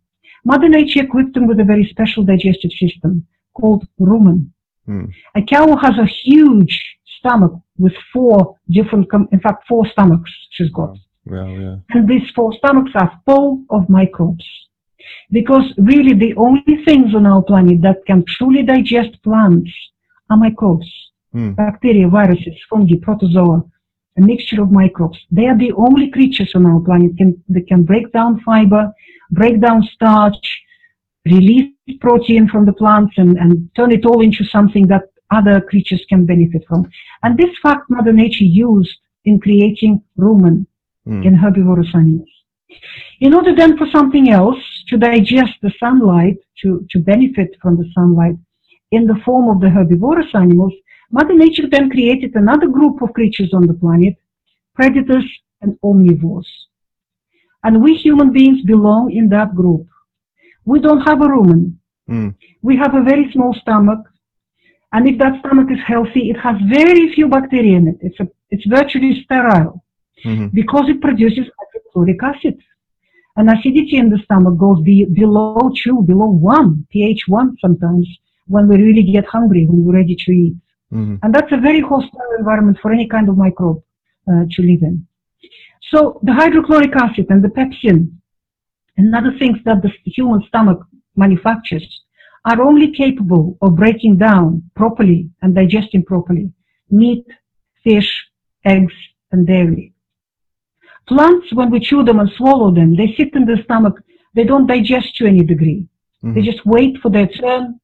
Mother Nature equipped them with a very special digestive system called rumen. Hmm. A cow has a huge stomach with four different, com- in fact, four stomachs she's got. Well, yeah. And these four stomachs are full of microbes. Because really the only things on our planet that can truly digest plants are microbes. Hmm. Bacteria, viruses, fungi, protozoa, a mixture of microbes. They are the only creatures on our planet can, that can break down fiber, break down starch, release protein from the plants and, and turn it all into something that other creatures can benefit from. And this fact Mother Nature used in creating rumen Hmm. in herbivorous animals. In order then for something else to digest the sunlight, to, to benefit from the sunlight in the form of the herbivorous animals, Mother Nature then created another group of creatures on the planet, predators and omnivores. And we human beings belong in that group. We don't have a rumen. Hmm. We have a very small stomach. And if that stomach is healthy, it has very few bacteria in it. It's, a, it's virtually sterile Mhm. because it produces hydrochloric acid. And acidity in the stomach goes be, below 2, below 1, pH 1 sometimes, when we really get hungry, when we're ready to eat. Mhm. And that's a very hostile environment for any kind of microbe uh, to live in. So the hydrochloric acid and the pepsin and other things that the human stomach manufactures are only capable of breaking down properly and digesting properly meat, fish, eggs, and dairy. Plants, when we chew them and swallow them, they sit in the stomach. They don't digest to any degree. They Mhm. just wait for their turn.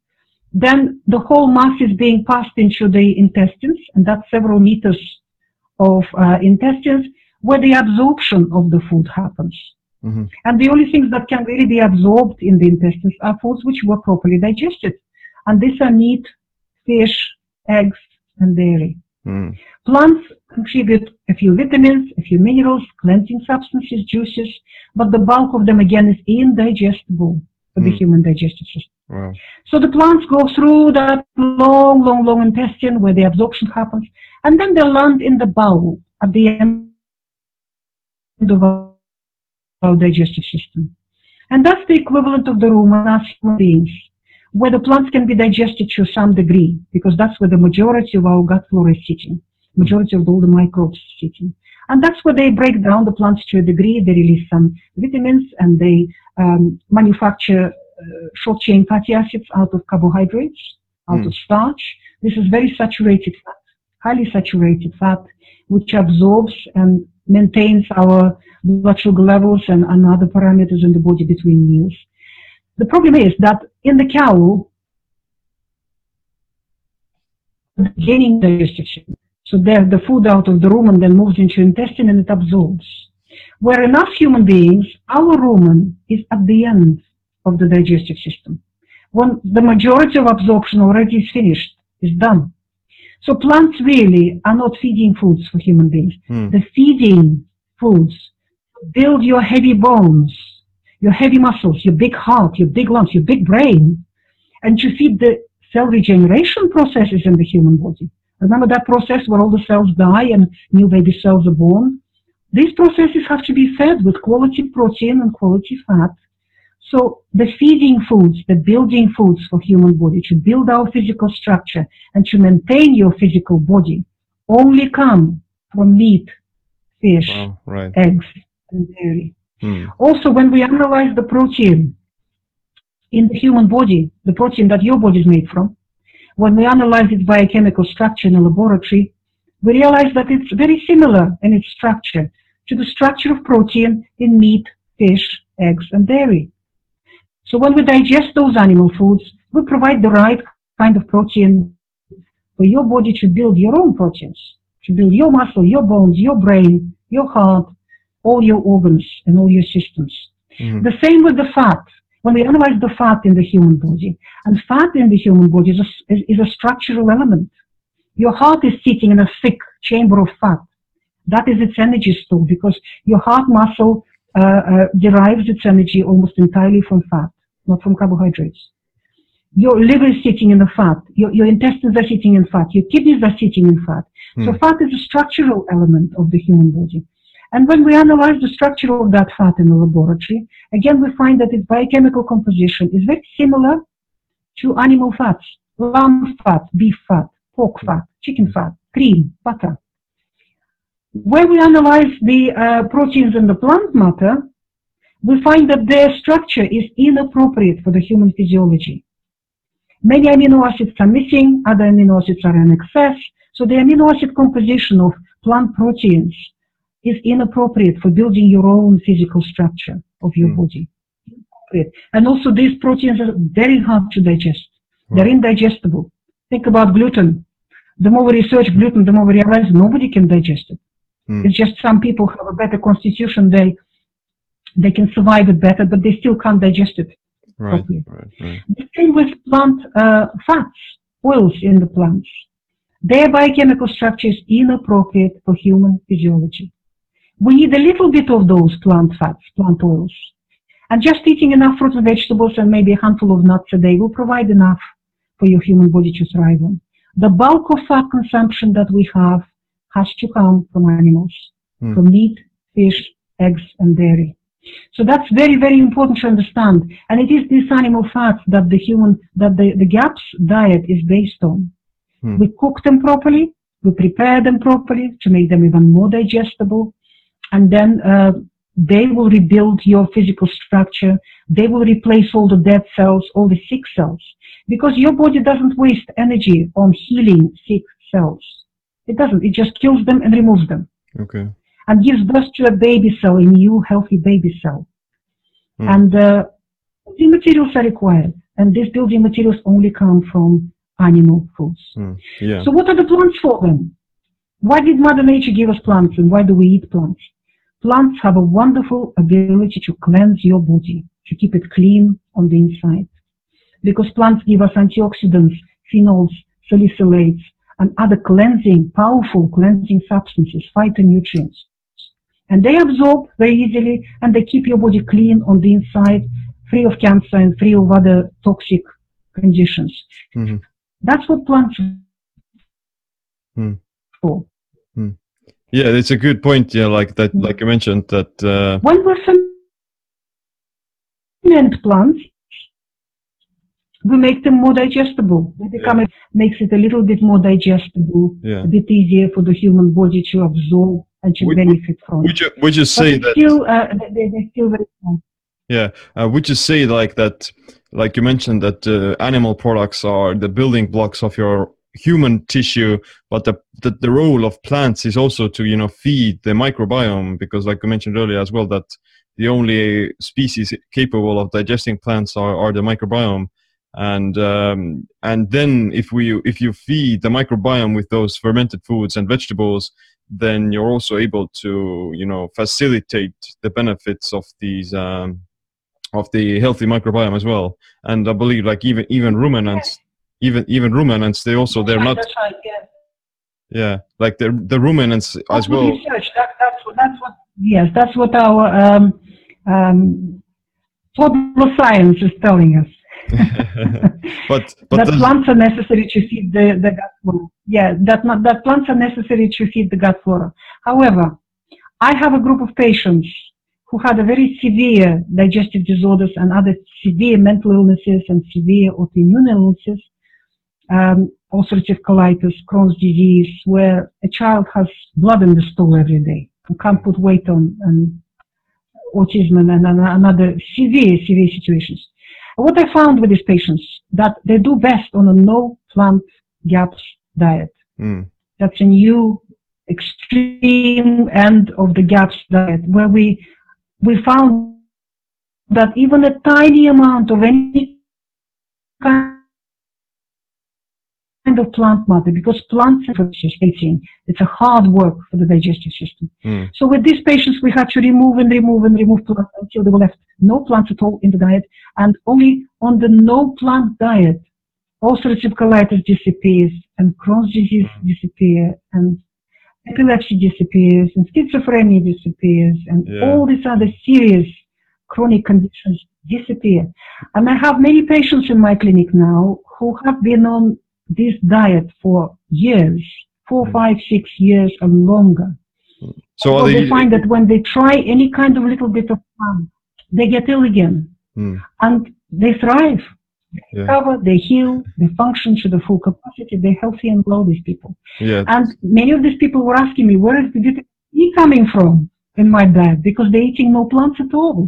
Then the whole mass is being passed into the intestines, and that's several meters of uh, intestines where the absorption of the food happens. Mhm. And the only things that can really be absorbed in the intestines are foods which were properly digested. And these are meat, fish, eggs, and dairy. Hmm. Plants contribute a few vitamins, a few minerals, cleansing substances, juices, but the bulk of them again is indigestible for the Mm. human digestive system. Wow. So the plants go through that long, long, long intestine where the absorption happens, and then they land in the bowel at the end of our digestive system. And that's the equivalent of the rumen as human beings, where the plants can be digested to some degree, because that's where the majority of our gut flora is sitting, majority of all the microbes sitting. And that's where they break down the plants to a degree, they release some vitamins, and they um, manufacture uh, short chain fatty acids out of carbohydrates, out Mm. of starch. This is very saturated fat, highly saturated fat, which absorbs and maintains our blood sugar levels and, and other parameters in the body between meals. The problem is that in the cow, gaining system. So there, the food out of the rumen then moves into intestine and it absorbs. Where in us human beings, our rumen is at the end of the digestive system. When the majority of absorption already is finished, is done. So plants really are not feeding foods for human beings. Hmm. The feeding foods build your heavy bones, your heavy muscles, your big heart, your big lungs, your big brain, and to feed the cell regeneration processes in the human body. Remember that process where all the cells die and new baby cells are born? These processes have to be fed with quality protein and quality fat. So the feeding foods, the building foods for human body to build our physical structure and to maintain your physical body only come from meat, fish, Wow. Right. eggs, and dairy. Hmm. Also, when we analyze the protein in the human body, the protein that your body is made from, when we analyze its biochemical structure in a laboratory, we realize that it's very similar in its structure to the structure of protein in meat, fish, eggs, and dairy. So when we digest those animal foods, we provide the right kind of protein for your body to build your own proteins, to build your muscle, your bones, your brain, your heart, all your organs and all your systems. Mhm. The same with the fat. When we analyze the fat in the human body, and fat in the human body is a, is, is a structural element. Your heart is sitting in a thick chamber of fat. That is its energy store because your heart muscle uh, uh, derives its energy almost entirely from fat, not from carbohydrates. Your liver is sitting in the fat. Your, your intestines are sitting in fat. Your kidneys are sitting in fat. So Hmm. fat is a structural element of the human body. And when we analyze the structure of that fat in the laboratory, again we find that its biochemical composition is very similar to animal fats, lamb fat, beef fat, pork fat, chicken fat, cream, butter. when we analyze the uh, proteins in the plant matter, we find that their structure is inappropriate for the human physiology. Many amino acids are missing, other amino acids are in excess, so the amino acid composition of plant proteins is inappropriate for building your own physical structure of your Hmm. body. And also these proteins are very hard to digest. They're indigestible. Think about gluten. The more we research gluten, the more we realize nobody can digest it. Hmm. It's just some people have a better constitution, they they can survive it better, but they still can't digest it. Right, properly. right, right. The same with plant uh, fats, oils in the plants. Their biochemical structure is inappropriate for human physiology. We need a little bit of those plant fats, plant oils. And just eating enough fruits and vegetables and maybe a handful of nuts a day will provide enough for your human body to thrive on. The bulk of fat consumption that we have has to come from animals, Hmm. from meat, fish, eggs, and dairy. So that's very, very important to understand. And it is these animal fats that the human, that the, the GAPS diet is based on. Hmm. We cook them properly, we prepare them properly to make them even more digestible, and then uh, they will rebuild your physical structure. They will replace all the dead cells, all the sick cells, because your body doesn't waste energy on healing sick cells. It doesn't. It just kills them and removes them Okay. And gives birth to a baby cell, a new healthy baby cell. Hmm. And uh, building materials are required, and these building materials only come from animal foods. Hmm. Yeah. So what are the plants for then? Why did Mother Nature give us plants and why do we eat plants? Plants have a wonderful ability to cleanse your body, to keep it clean on the inside. Because plants give us antioxidants, phenols, salicylates, and other cleansing, powerful cleansing substances, phytonutrients. And they absorb very easily and they keep your body clean on the inside, free of cancer and free of other toxic conditions. Mhm. That's what plants are Hmm. for. Yeah, it's a good point. Yeah, like that, Hmm. like you mentioned that. Uh, When we ferment plants, we make them more digestible. They become it makes it a little bit more digestible, yeah. a bit easier for the human body to absorb Would- benefit from. Would you would you say that? still, uh, they, they're still very strong. Yeah. Uh, would you say like that? Like you mentioned that uh, animal products are the building blocks of your human tissue, but the, the the role of plants is also to you know feed the microbiome because, like you mentioned earlier as well, that the only species capable of digesting plants are, are the microbiome. And um, and then if we if you feed the microbiome with those fermented foods and vegetables, then you're also able to you know facilitate the benefits of these um, of the healthy microbiome as well. And I believe like even even ruminants, even even ruminants, they also they're not right, yeah. yeah like the the ruminants That's as well. Research. That, that's what. That's what. Yes, that's what our um, um, science is telling us. but but that plants are necessary to feed the, the gut flora. Yeah, that not, that plants are necessary to feed the gut flora. However, I have a group of patients who had a very severe digestive disorders and other severe mental illnesses and severe autoimmune illnesses, um, ulcerative colitis, Crohn's disease, where a child has blood in the stool every day and can't put weight on, and autism and, and, and other severe, severe situations. What I found with these patients, that they do best on a no plant GAPS diet. Mm, That's a new extreme end of the GAPS diet where we, we found that even a tiny amount of any kind of plant matter, because plants are protein, it's a hard work for the digestive system. mm, So with these patients, we had to remove and remove and remove plants until they were left no plants at all in the diet, and only on the no plant diet, ulcerative colitis disappears, and Crohn's disease disappears, and epilepsy disappears, and schizophrenia disappears, and Yeah. all these other serious chronic conditions disappear. And I have many patients in my clinic now who have been on this diet for years, four, Mm. five, six years or longer. so So they? they find that when they try any kind of little bit of fun, they get ill again Mm, and they thrive. They Yeah. recover, they heal, they function to the full capacity, they're healthy and well, these people. yeah. And many of these people were asking me, where is the beauty E coming from in my diet? Because they're eating no plants at all.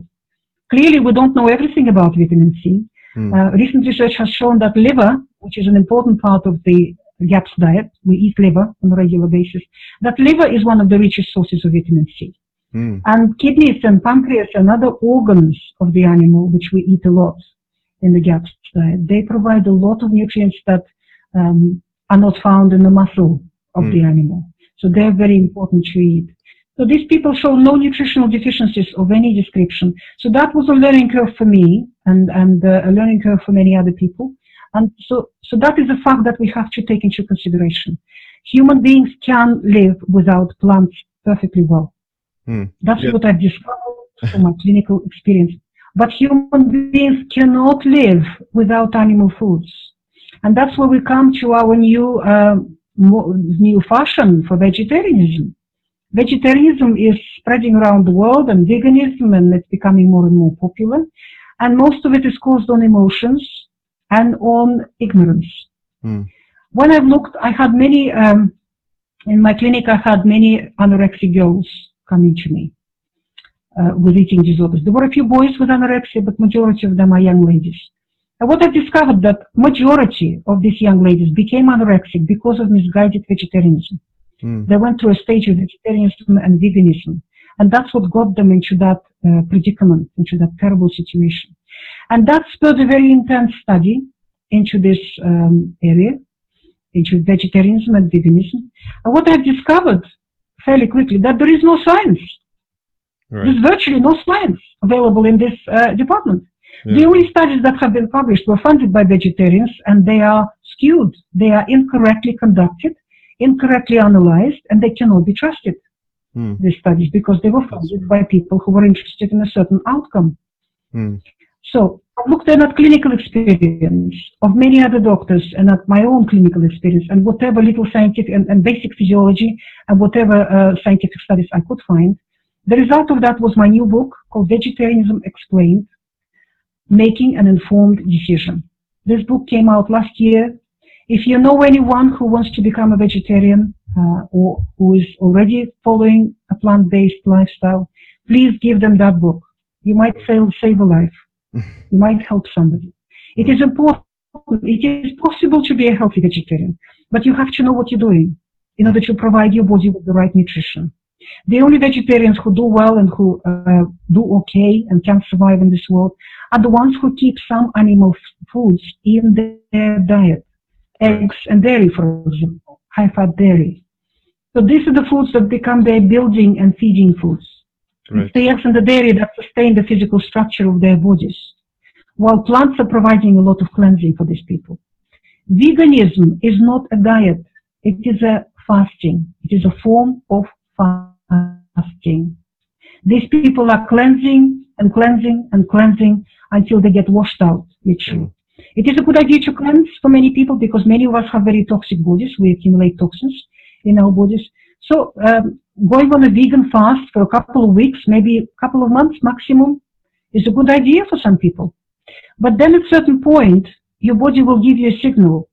Clearly, we don't know everything about vitamin C. Mm. Uh, recent research has shown that liver, which is an important part of the GAPS diet, we eat liver on a regular basis, that liver is one of the richest sources of vitamin C. Mm. And kidneys and pancreas and other organs of the animal, which we eat a lot in the GAPS diet, they provide a lot of nutrients that um, are not found in the muscle of Mm. the animal. So they're very important to eat. So these people show no nutritional deficiencies of any description. So that was a learning curve for me and, and uh, a learning curve for many other people. And so, so that is a fact that we have to take into consideration. Human beings can live without plants perfectly well. Mm. That's Yeah. what I've discovered from my clinical experience. But human beings cannot live without animal foods. And that's where we come to our new, um, new fashion for vegetarianism. Vegetarianism is spreading around the world and veganism and it's becoming more and more popular. And most of it is caused on emotions and on ignorance. Mm. When I've looked, I had many, um, in my clinic, I had many anorexic girls coming to me uh, with eating disorders. There were a few boys with anorexia, but majority of them are young ladies. And what I discovered that majority of these young ladies became anorexic because of misguided vegetarianism. Mm. They went through a stage of vegetarianism and veganism. And that's what got them into that uh, predicament, into that terrible situation. And that spurred a very intense study into this um, area, into vegetarianism and veganism. And what I've discovered fairly quickly, that there is no science. Right. There's virtually no science available in this uh, department. The only studies that have been published were funded by vegetarians and they are skewed. They are incorrectly conducted, incorrectly analyzed, and they cannot be trusted, Mm. these studies, because they were funded by people who were interested in a certain outcome. Mm. So I've looked then at clinical experience of many other doctors and at my own clinical experience and whatever little scientific and, and basic physiology and whatever uh, scientific studies I could find. The result of that was my new book called Vegetarianism Explained, Making an Informed Decision. This book came out last year. If you know anyone who wants to become a vegetarian uh, or who is already following a plant-based lifestyle, please give them that book. You might save, a life. You might help somebody. It is important. It is possible to be a healthy vegetarian, but you have to know what you're doing in order to provide your body with the right nutrition. The only vegetarians who do well and who uh, do okay and can survive in this world are the ones who keep some animal foods in their diet. Eggs and dairy, for example, high-fat dairy. So these are the foods that become their building and feeding foods. Right. It's the eggs and the dairy that sustain the physical structure of their bodies, while plants are providing a lot of cleansing for these people. Veganism is not a diet. It is a fasting. It is a form of fasting. These people are cleansing and cleansing and cleansing until they get washed out, literally. Mm. It is a good idea to cleanse for many people because many of us have very toxic bodies. We accumulate toxins in our bodies. So um, going on a vegan fast for a couple of weeks, maybe a couple of months maximum, is a good idea for some people. But then at a certain point, your body will give you a signal.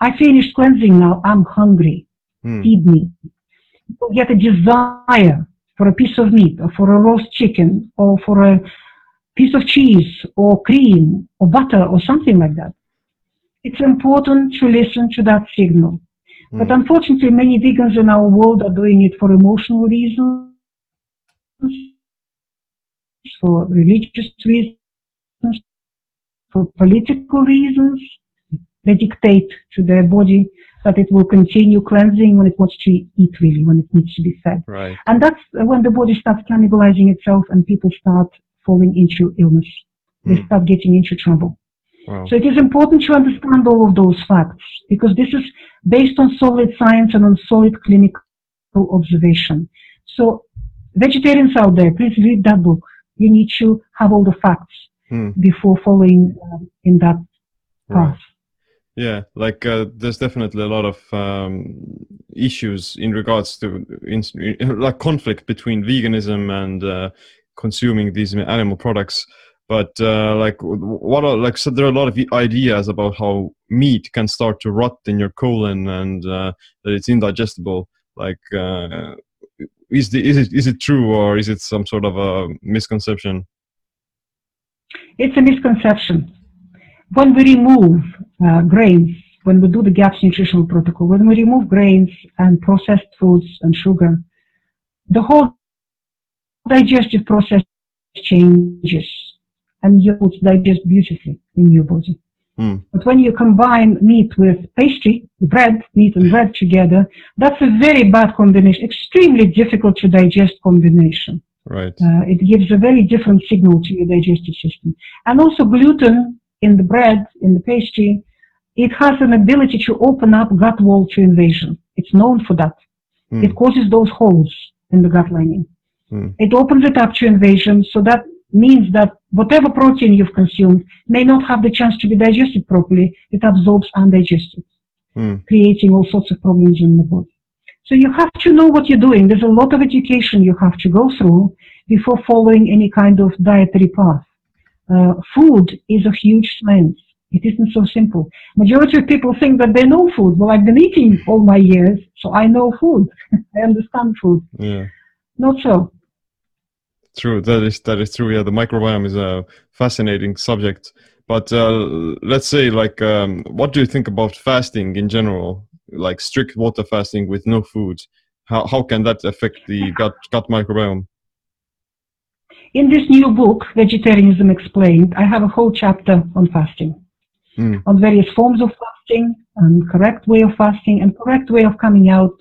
I finished cleansing now. I'm hungry. Mm. Feed me. You'll get a desire for a piece of meat or for a roast chicken or for a piece of cheese or cream or butter or something like that. It's important to listen to that signal. But Mm. unfortunately, many vegans in our world are doing it for emotional reasons, for religious reasons, for political reasons. They dictate to their body that it will continue cleansing when it wants to eat really, when it needs to be fed. Right. And that's when the body starts cannibalizing itself and people start falling into illness. They Mm. start getting into trouble. Wow. So it is important to understand all of those facts because this is based on solid science and on solid clinical observation. So vegetarians out there, please read that book. You need to have all the facts Mm. before following um, in that Right. path. Yeah, like uh, there's definitely a lot of um, issues in regards to in, like conflict between veganism and uh, consuming these animal products. But uh, like, what are like? So there are a lot of ideas about how meat can start to rot in your colon and uh, that it's indigestible. Like, uh, is the is it is it true or is it some sort of a misconception? It's a misconception. When we remove uh, grains, when we do the GAPS nutritional protocol, when we remove grains and processed foods and sugar, the whole digestive process changes and you would digest beautifully in your body. Mm. But when you combine meat with pastry, bread, meat and bread together, that's a very bad combination, extremely difficult to digest combination. Right. Uh, it gives a very different signal to your digestive system. And also gluten in the bread, in the pastry, it has an ability to open up gut wall to invasion. It's known for that. Mm. It causes those holes in the gut lining. Mm. It opens it up to invasion, so that means that whatever protein you've consumed may not have the chance to be digested properly. It absorbs undigested, Mm. creating all sorts of problems in the body. So you have to know what you're doing. There's a lot of education you have to go through before following any kind of dietary path. Uh, food is a huge science. It isn't so simple. Majority of people think that they know food. Well, I've been eating all my years, so I know food. I understand food. Yeah. Not so. True. That is that is true. Yeah, the microbiome is a fascinating subject. But uh, let's say, like, um, what do you think about fasting in general? Like strict water fasting with no food. How how can that affect the gut gut microbiome? In this new book, Vegetarianism Explained, I have a whole chapter on fasting, Mm. on various forms of fasting, and correct way of fasting, and correct way of coming out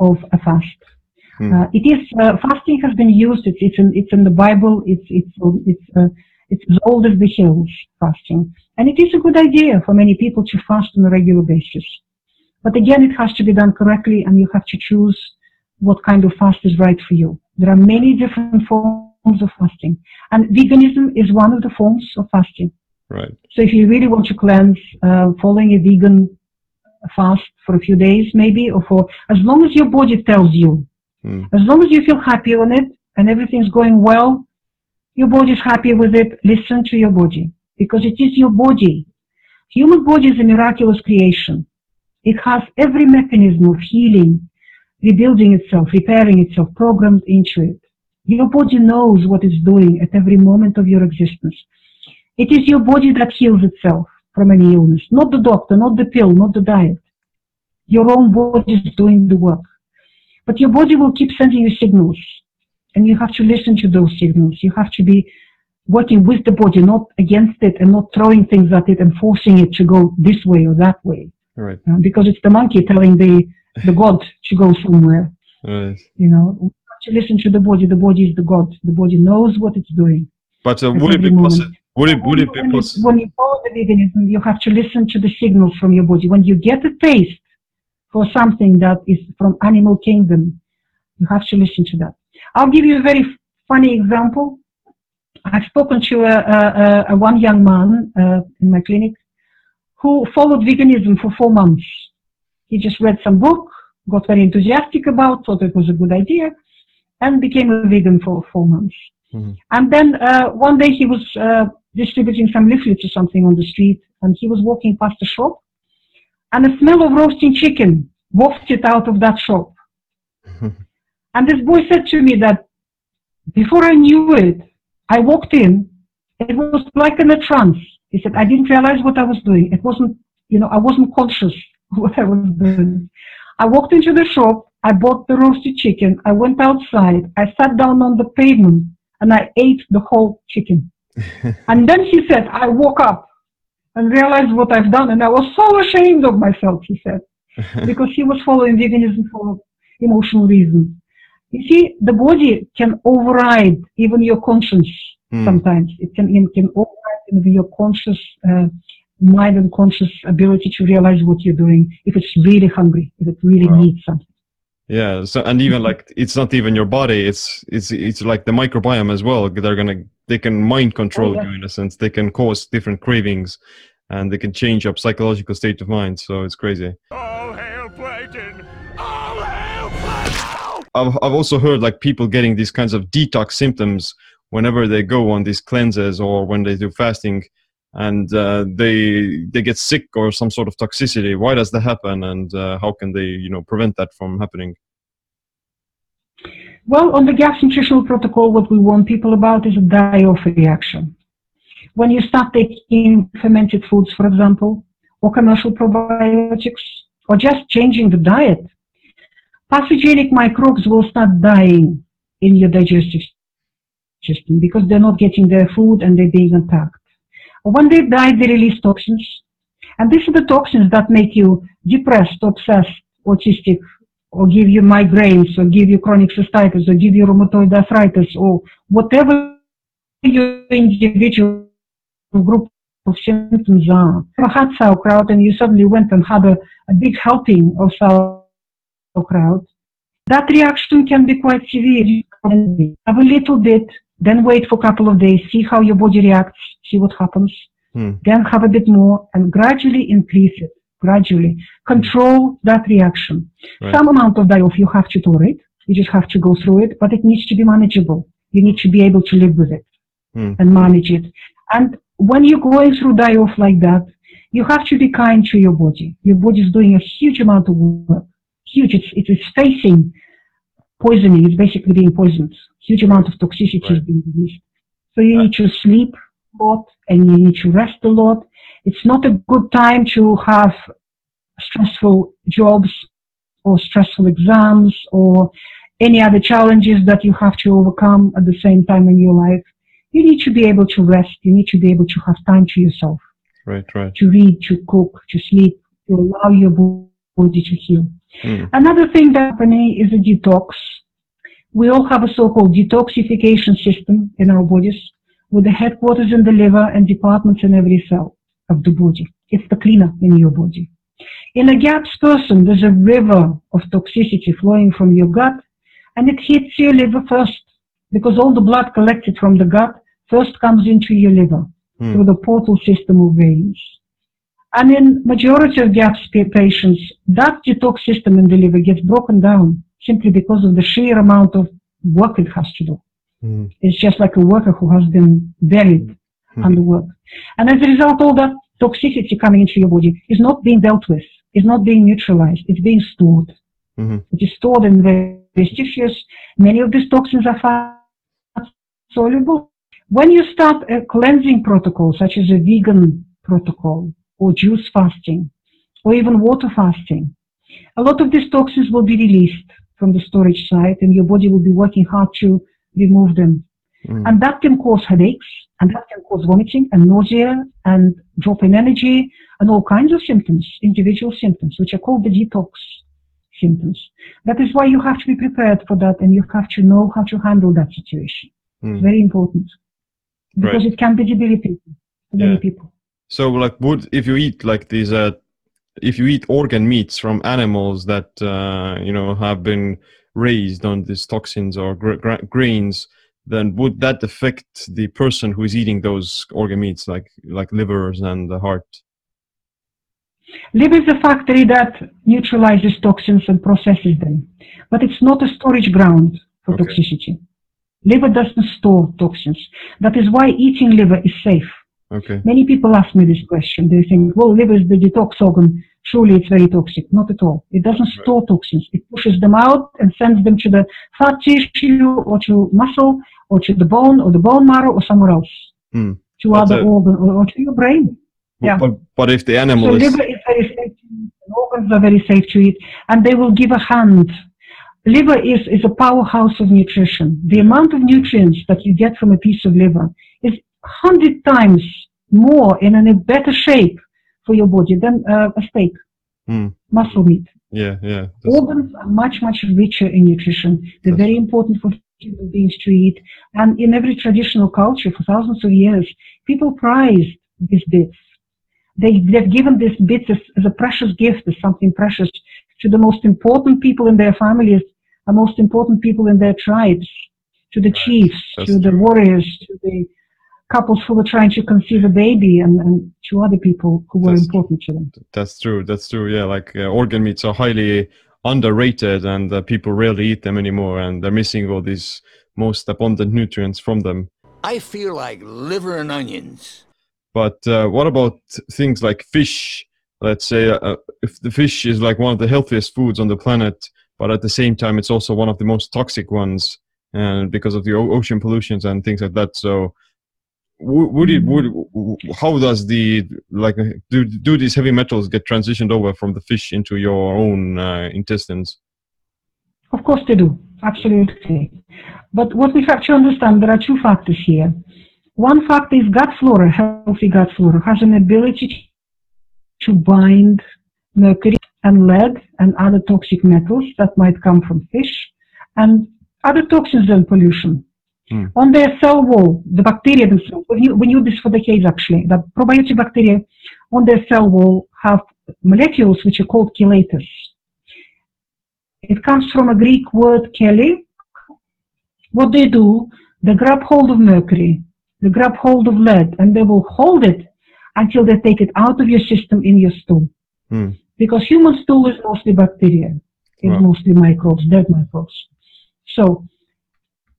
of a fast. Hmm. Uh, it is uh, fasting has been used. It's it's in it's in the Bible. It's it's it's uh, it's as old as the hills. Fasting, and it is a good idea for many people to fast on a regular basis. But again, it has to be done correctly, and you have to choose what kind of fast is right for you. There are many different forms of fasting, and veganism is one of the forms of fasting. Right. So if you really want to cleanse, uh, following a vegan fast for a few days, maybe, or for as long as your body tells you, Mm. as long as you feel happy on it and everything's going well, your body's happy with it. Listen to your body because it is your body. Human body is a miraculous creation. It has every mechanism of healing, rebuilding itself, repairing itself, programmed into it. Your body knows what it's doing at every moment of your existence. It is your body that heals itself from any illness, not the doctor, not the pill, not the diet. Your own body is doing the work. But your body will keep sending you signals, and you have to listen to those signals. You have to be working with the body, not against it, and not throwing things at it and forcing it to go this way or that way, Right. uh, because it's the monkey telling the the god to go somewhere. Right. You know, you have to listen to the body. The body is the god. The body knows what it's doing. But uh, would it be possible? Would it would it be possible? when you follow the veganism, you have to listen to the signals from your body. When you get a taste for something that is from animal kingdom, you have to listen to that. I'll give you a very funny example. I've spoken to a, a, a, one young man uh, in my clinic who followed veganism for four months. He just read some book, got very enthusiastic about, thought it was a good idea, and became a vegan for four months. Mhm. And then uh, one day he was uh, distributing some leaflets or something on the street, and he was walking past a shop, and a smell of roasting chicken wafted out of that shop. and this boy said to me that before I knew it, I walked in. It was like in a trance. He said, I didn't realize what I was doing. It wasn't, you know, I wasn't conscious what I was doing. I walked into the shop. I bought the roasted chicken. I went outside. I sat down on the pavement and I ate the whole chicken. and then he said, I woke up and realized what I've done. And I was so ashamed of myself, he said, because he was following veganism for emotional reasons. You see, the body can override even your conscience Hmm. sometimes. It can, it can override even your conscious uh, mind and conscious ability to realize what you're doing if it's really hungry, if it really Wow. needs something. Yeah. So and even like it's not even your body. It's it's it's like the microbiome as well. They're gonna they can mind control yeah. you in a sense. They can cause different cravings, and they can change your psychological state of mind. So it's crazy. All hail Platon! All hail Plato! I've I've also heard like people getting these kinds of detox symptoms whenever they go on these cleanses or when they do fasting, and uh, they they get sick or some sort of toxicity. Why does that happen, and uh, how can they you know prevent that from happening? Well, on the GAPS nutritional protocol, what we warn people about is a die-off reaction. When you start taking fermented foods, for example, or commercial probiotics, or just changing the diet, pathogenic microbes will start dying in your digestive system because they're not getting their food and they're being attacked. When they die, they release toxins. And these are the toxins that make you depressed, obsessed, autistic, or give you migraines, or give you chronic cystitis, or give you rheumatoid arthritis, or whatever your individual group of symptoms are. If you had sauerkraut and you suddenly went and had a, a big helping of sauerkraut, that reaction can be quite severe. Have a little bit, then wait for a couple of days, see how your body reacts, see what happens, Hmm. then have a bit more and gradually increase it, gradually. Control that reaction. Right. Some amount of die-off you have to tolerate, you just have to go through it, but it needs to be manageable. You need to be able to live with it Hmm. and manage it. And when you're going through die-off like that, you have to be kind to your body. Your body is doing a huge amount of work. Huge. It's, it is facing poisoning. It's basically being poisoned. Huge amount of toxicity is being released. So you need to sleep a lot and you need to rest a lot. It's not a good time to have stressful jobs or stressful exams or any other challenges that you have to overcome at the same time in your life. You need to be able to rest. You need to be able to have time to yourself, Right, right. to read, to cook, to sleep, to allow your body to heal. Hmm. Another thing that's happening is a detox. We all have a so-called detoxification system in our bodies with the headquarters in the liver and departments in every cell of the body. It's the cleaner in your body. In a GAPS person, there's a river of toxicity flowing from your gut and it hits your liver first because all the blood collected from the gut first comes into your liver Hmm. through the portal system of veins. And in majority of GAPS patients, that detox system in the liver gets broken down simply because of the sheer amount of work it has to do. Hmm. It's just like a worker who has been buried Mhm. the work. And as a result, all that toxicity coming into your body is not being dealt with, is not being neutralized, it's being stored. Mhm. It is stored in various tissues. Many of these toxins are fat soluble. When you start a cleansing protocol, such as a vegan protocol, or juice fasting, or even water fasting, a lot of these toxins will be released from the storage site and your body will be working hard to remove them. Hmm. And that can cause headaches, and that can cause vomiting and nausea and drop in energy and all kinds of symptoms, individual symptoms, which are called the detox symptoms. That is why you have to be prepared for that and you have to know how to handle that situation. Hmm. It's very important. Because it can be debilitating for many people. So, like, would if you eat like these, uh, if you eat organ meats from animals that uh, you know have been raised on these toxins or gra- grains, then would that affect the person who is eating those organ meats, like like livers and the heart? Liver is a factory that neutralizes toxins and processes them, but it's not a storage ground for Okay. toxicity. Liver doesn't store toxins. That is why eating liver is safe. Okay. Many people ask me this question. They think, well, liver is the detox organ. Surely it's very toxic. Not at all. It doesn't store toxins. It pushes them out and sends them to the fat tissue or to muscle or to the bone or the bone marrow or somewhere else. Hmm. To But other the- organ or, to your brain. Yeah. But but if the So animal is liver is very safe to eat. Organs are very safe to eat. And they will give a hand. Liver is, is a powerhouse of nutrition. The amount of nutrients that you get from a piece of liver is 100 times more and in a better shape for your body than uh, a steak, Hmm. muscle meat. yeah yeah that's- Organs are much, much richer in nutrition. They're That's- very important for human beings to eat. And in every traditional culture for thousands of years, people prized these bits. They, they've given these bits as, as a precious gift, as something precious to the most important people in their families, the most important people in their tribes, to the chiefs, That's to the warriors, to the couples who were trying to conceive a baby, and, and to other people who were That's- important to them. That's true. That's true. Yeah, like uh, organ meats are highly underrated, and uh, people rarely eat them anymore, and they're missing all these most abundant nutrients from them. I feel like liver and onions. But uh, what about things like fish? Let's say uh, if the fish is like one of the healthiest foods on the planet, but at the same time, it's also one of the most toxic ones, and because of the o- ocean pollutions and things like that. So, w- would it would how does the like do do these heavy metals get transitioned over from the fish into your own uh, intestines? Of course they do, absolutely. But what we have to understand, there are two factors here. One factor is gut flora, healthy gut flora, has an ability to bind mercury and lead and other toxic metals that might come from fish and other toxins and pollution. Hmm. On their cell wall, the bacteria themselves, we knew, we knew this for decades actually, that probiotic bacteria on their cell wall have molecules which are called chelators. It comes from a Greek word chele. What they do, they grab hold of mercury, they grab hold of lead, and they will hold it until they take it out of your system in your stool. Hmm. Because human stool is mostly bacteria, it's Wow. mostly microbes, dead microbes. So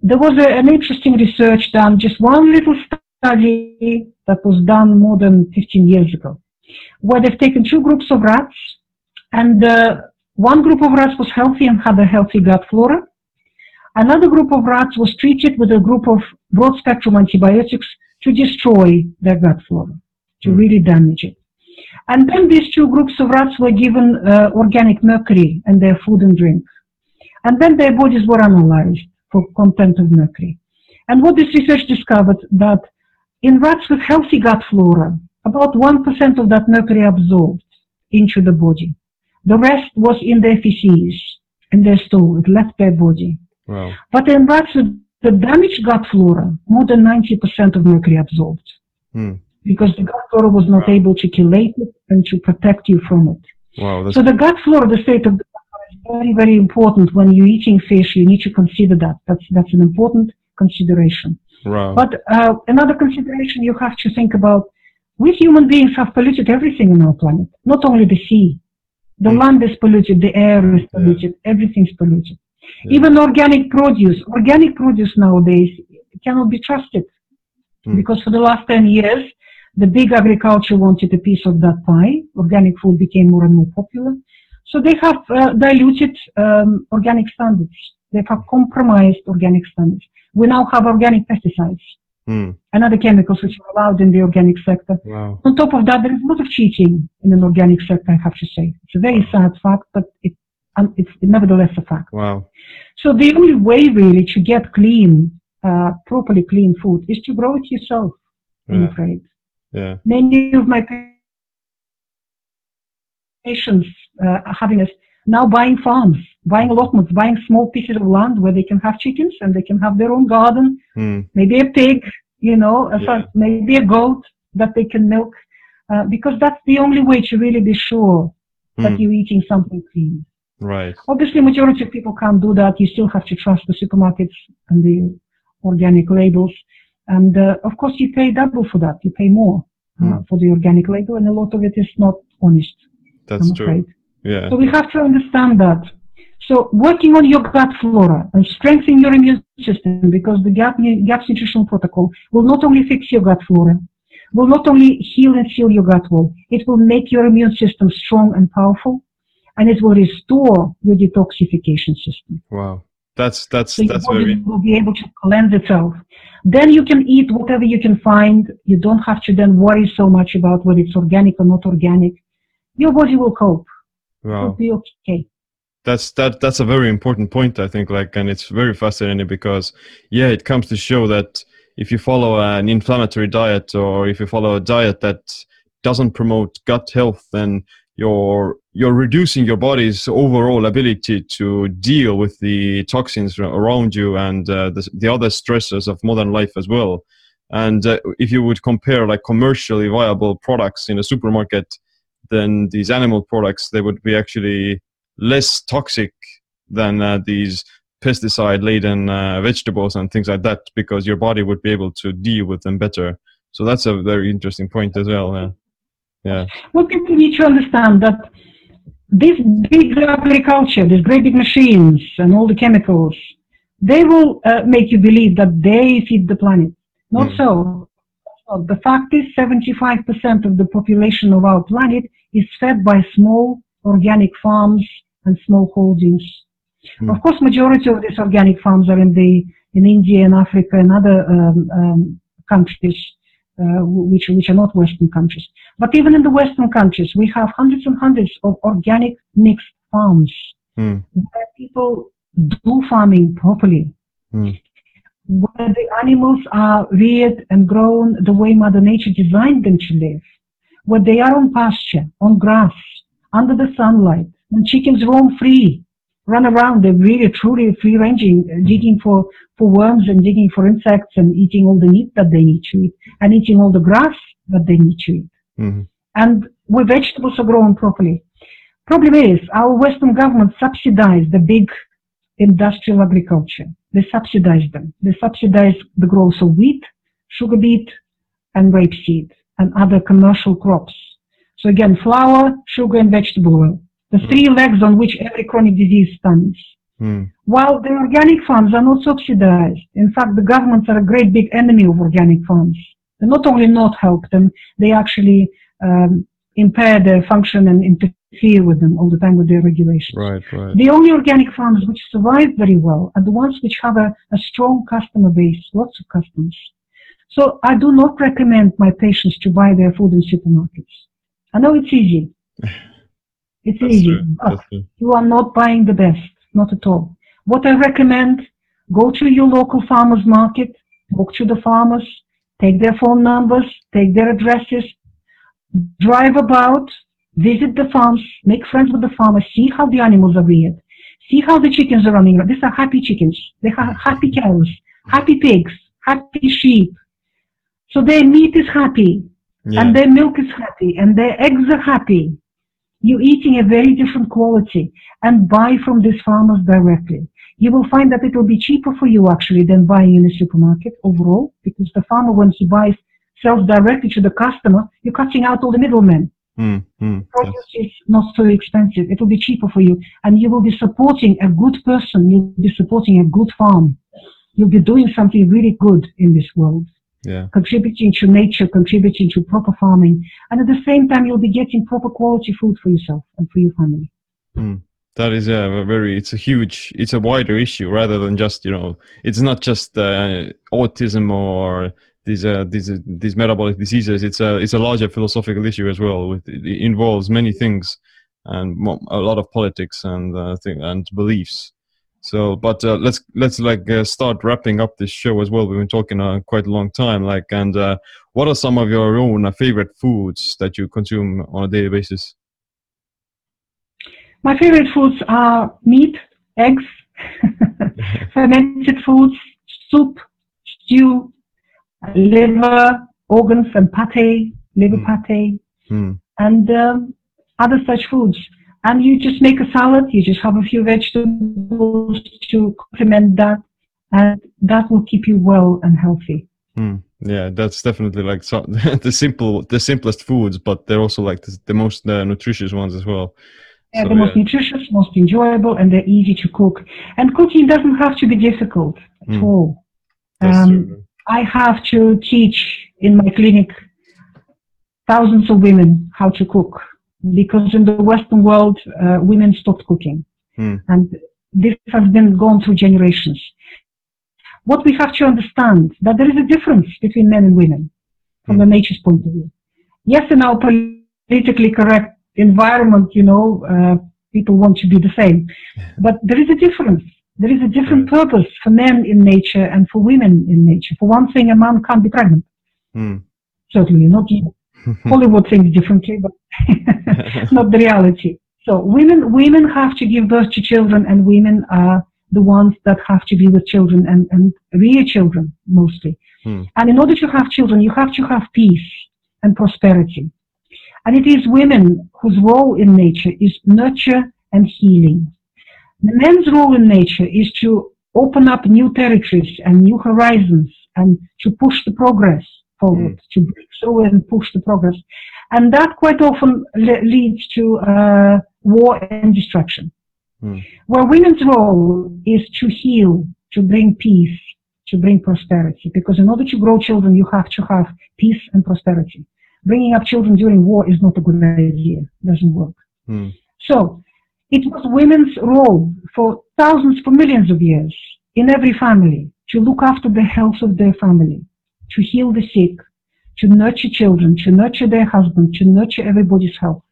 there was a, an interesting research done, just one little study that was done more than 15 years ago, where they've taken two groups of rats, and uh, one group of rats was healthy and had a healthy gut flora. Another group of rats was treated with a group of broad spectrum antibiotics to destroy their gut flora, to Hmm. really damage it. And then these two groups of rats were given uh, organic mercury in their food and drink. And then their bodies were analyzed for content of mercury. And what this research discovered that in rats with healthy gut flora, about 1% of that mercury absorbed into the body. The rest was in their feces, in their stool, it left their body. Wow. But in rats with the damaged gut flora, more than 90% of mercury absorbed Hmm. because the gut flora was not Wow. able to chelate it and to protect you from it. Wow. So the gut flora, the state of the gut flora is very, very important. When you're eating fish, you need to consider that. That's, that's an important consideration. wow. But uh, another consideration you have to think about, we human beings have polluted everything on our planet, not only the sea. The Mm. land is polluted, the air is polluted, everything's polluted. Yeah. Even organic produce, organic produce nowadays cannot be trusted Mm. because for the last 10 years, the big agriculture wanted a piece of that pie. Organic food became more and more popular. So they have uh, diluted um, organic standards. They have compromised organic standards. We now have organic pesticides Hmm. and other chemicals which are allowed in the organic sector. Wow. On top of that, there is a lot of cheating in an organic sector, I have to say. It's a very sad fact, but it, um, it's nevertheless a fact. Wow. So the only way really to get clean, uh, properly clean food is to grow it yourself, I'm Yeah. afraid. Yeah. Many of my patients uh, are having us now buying farms, buying allotments, buying small pieces of land where they can have chickens and they can have their own garden, Hmm. maybe a pig, you know, a Yeah. maybe a goat that they can milk, uh, because that's the only way to really be sure that Hmm. you're eating something clean. Right. Obviously, majority of people can't do that. You still have to trust the supermarkets and the organic labels. And uh, of course, you pay double for that. You pay more uh, Hmm. for the organic label, and a lot of it is not honest. That's I'm true. afraid. Yeah. So we have to understand that. So working on your gut flora and strengthening your immune system, because the GAP, GAPS nutritional protocol will not only fix your gut flora, will not only heal and seal your gut wall, it will make your immune system strong and powerful, and it will restore your detoxification system. Wow. That's that's So your that's very will be able to cleanse itself. Then you can eat whatever you can find. You don't have to then worry so much about whether it's organic or not organic. Your body will cope. It'll be okay. That's that that's a very important point I think like and it's very fascinating because yeah it comes to show that if you follow an inflammatory diet or if you follow a diet that doesn't promote gut health then you're you're reducing your body's overall ability to deal with the toxins around you and uh, the, the other stresses of modern life as well and uh, if you would compare like commercially viable products in a supermarket then these animal products they would be actually less toxic than uh, these pesticide laden uh, vegetables and things like that because your body would be able to deal with them better so that's a very interesting point as well yeah yeah What people need to understand that this big agriculture, these great big machines and all the chemicals, they will uh, make you believe that they feed the planet. Not Mm. so. So The fact is 75% of the population of our planet is fed by small organic farms and small holdings. Hmm. Of course, majority of these organic farms are in the in India and Africa and other um, um, countries, uh, which which are not Western countries. But even in the Western countries, we have hundreds and hundreds of organic mixed farms Hmm. where people do farming properly, Hmm. where the animals are reared and grown the way Mother Nature designed them to live, where they are on pasture, on grass, under the sunlight, and chickens roam free, run around. They're really truly free ranging, uh, digging for, for worms and digging for insects and eating all the meat that they need to eat and eating all the grass that they need to eat Mhm. and where vegetables are grown properly. Problem is, our Western government subsidize the big industrial agriculture. They subsidize them. They subsidize the growth of wheat, sugar beet, and rapeseed, and other commercial crops. So again, flour, sugar, and vegetable oil. The three legs on which every chronic disease stands. Hmm. While the organic farms are not subsidized, in fact, the governments are a great big enemy of organic farms. They not only not help them, they actually um, impair their function and interfere with them all the time with their regulations. Right, right. The only organic farms which survive very well are the ones which have a, a strong customer base, lots of customers. So I do not recommend my patients to buy their food in supermarkets. I know it's easy. It's That's easy, but you are not buying the best, not at all. What I recommend, go to your local farmers market, talk to the farmers, take their phone numbers, take their addresses, drive about, visit the farms, make friends with the farmers, see how the animals are reared, see how the chickens are running. around. These are happy chickens. They are happy cows, happy pigs, happy sheep. So their meat is happy Yeah. and their milk is happy and their eggs are happy. You're eating a very different quality and buy from these farmers directly. You will find that it will be cheaper for you actually than buying in a supermarket overall because the farmer when he buys sells directly to the customer, you're cutting out all the middlemen. Hmm. Hmm. Yes. Is not so expensive. It will be cheaper for you and you will be supporting a good person. You'll be supporting a good farm. You'll be doing something really good in this world Yeah. contributing to nature, contributing to proper farming, and at the same time you'll be getting proper quality food for yourself and for your family. Hmm. That is a very, it's a huge, it's a wider issue rather than just, you know, it's not just uh, autism or these, uh, these, uh, these metabolic diseases. It's a, it's a larger philosophical issue as well. With, it involves many things and a lot of politics and, uh, thing, and beliefs. So, but uh, let's let's like uh, start wrapping up this show as well. We've been talking uh, quite a long time. Like, and uh, what are some of your own uh, favorite foods that you consume on a daily basis? My favorite foods are meat, eggs, fermented foods, soup, stew, liver, organs and pate, liver Mm. pate, Hmm. and um, other such foods. And you just make a salad, you just have a few vegetables to complement that, and that will keep you well and healthy. Hmm. Yeah, that's definitely like so, the simple, the simplest foods, but they're also like the, the most uh, nutritious ones as well. They're So, the most yeah. nutritious, most enjoyable, and they're easy to cook. And cooking doesn't have to be difficult at Mm. all. Um. I have to teach in my clinic thousands of women how to cook because in the Western world, uh, women stopped cooking. Hmm. And this has been gone through generations. What we have to understand that there is a difference between men and women from Hmm. the nature's point of view. Yes, in our politically correct environment, you know, uh, people want to be the same. But there is a difference. There is a different purpose for men in nature and for women in nature. For one thing, a man can't be pregnant. Hmm. Certainly not you. Hollywood thinks differently, but not the reality. So women, women have to give birth to children and women are the ones that have to be with children and, and rear children mostly. Hmm. And in order to have children, you have to have peace and prosperity. And it is women whose role in nature is nurture and healing. The men's role in nature is to open up new territories and new horizons and to push the progress forward, to break through and push the progress. And that quite often le- leads to uh, war and destruction. Hmm. Where women's role is to heal, to bring peace, to bring prosperity. Because in order to grow children, you have to have peace and prosperity. Bringing up children during war is not a good idea. Doesn't work. Hmm. So, It was women's role for thousands, for millions of years in every family to look after the health of their family, to heal the sick, to nurture children, to nurture their husband, to nurture everybody's health.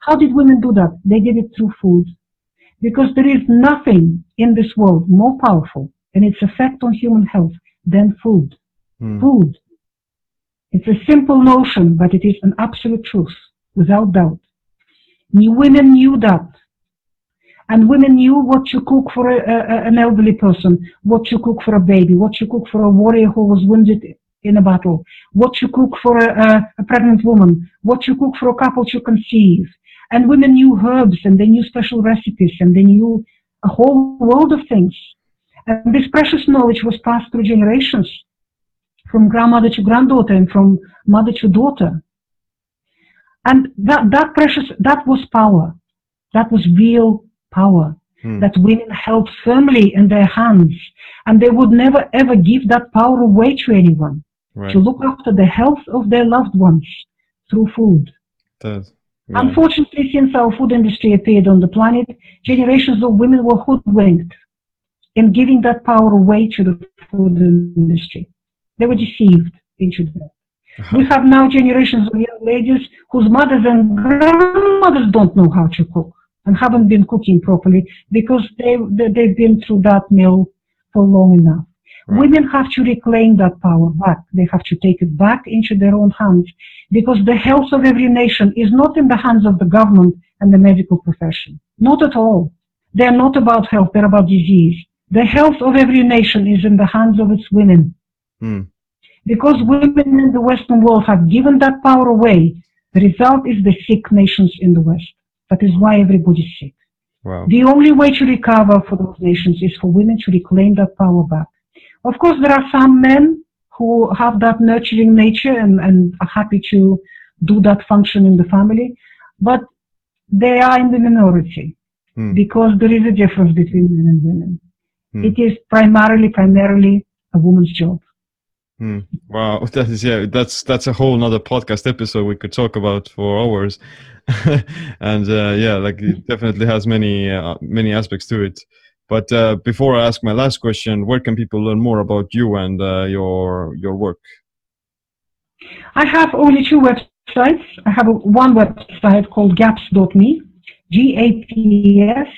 How did women do that? They did it through food. Because there is nothing in this world more powerful in its effect on human health than food. Hmm. Food. It's a simple notion, but it is an absolute truth, without doubt. Women knew that. And women knew what to cook for a, a, an elderly person, what to cook for a baby, what to cook for a warrior who was wounded in a battle, what you cook for a, a, a pregnant woman, what you cook for a couple to conceive. And women knew herbs and they knew special recipes and they knew a whole world of things. And this precious knowledge was passed through generations from grandmother to granddaughter and from mother to daughter. And that, that precious, that was power. That was real power Hmm. that women held firmly in their hands. And they would never ever give that power away to anyone Right. to look after the health of their loved ones through food. That- yeah. Unfortunately, since our food industry appeared on the planet, generations of women were hoodwinked in giving that power away to the food industry. They were deceived into that. Uh-huh. We have now generations of young ladies whose mothers and grandmothers don't know how to cook and haven't been cooking properly because they, they, they've been through that mill for long enough. Right. Women have to reclaim that power back. They have to take it back into their own hands because the health of every nation is not in the hands of the government and the medical profession. Not at all. They're not about health, they're about disease. The health of every nation is in the hands of its women. Hmm. Because women in the Western world have given that power away, the result is the sick nations in the West. That is why everybody's sick. Wow. The only way to recover for those nations is for women to reclaim that power back. Of course, there are some men who have that nurturing nature and, and are happy to do that function in the family, but they are in the minority Hmm. because there is a difference between men and women. Hmm. It is primarily, primarily a woman's job. Hmm. Wow, that is yeah. That's that's a whole nother podcast episode we could talk about for hours, and uh, yeah, like it definitely has many uh, many aspects to it. But uh, before I ask my last question, where can people learn more about you and uh, your your work? I have only two websites. I have one website called gaps.me, G-A-P-S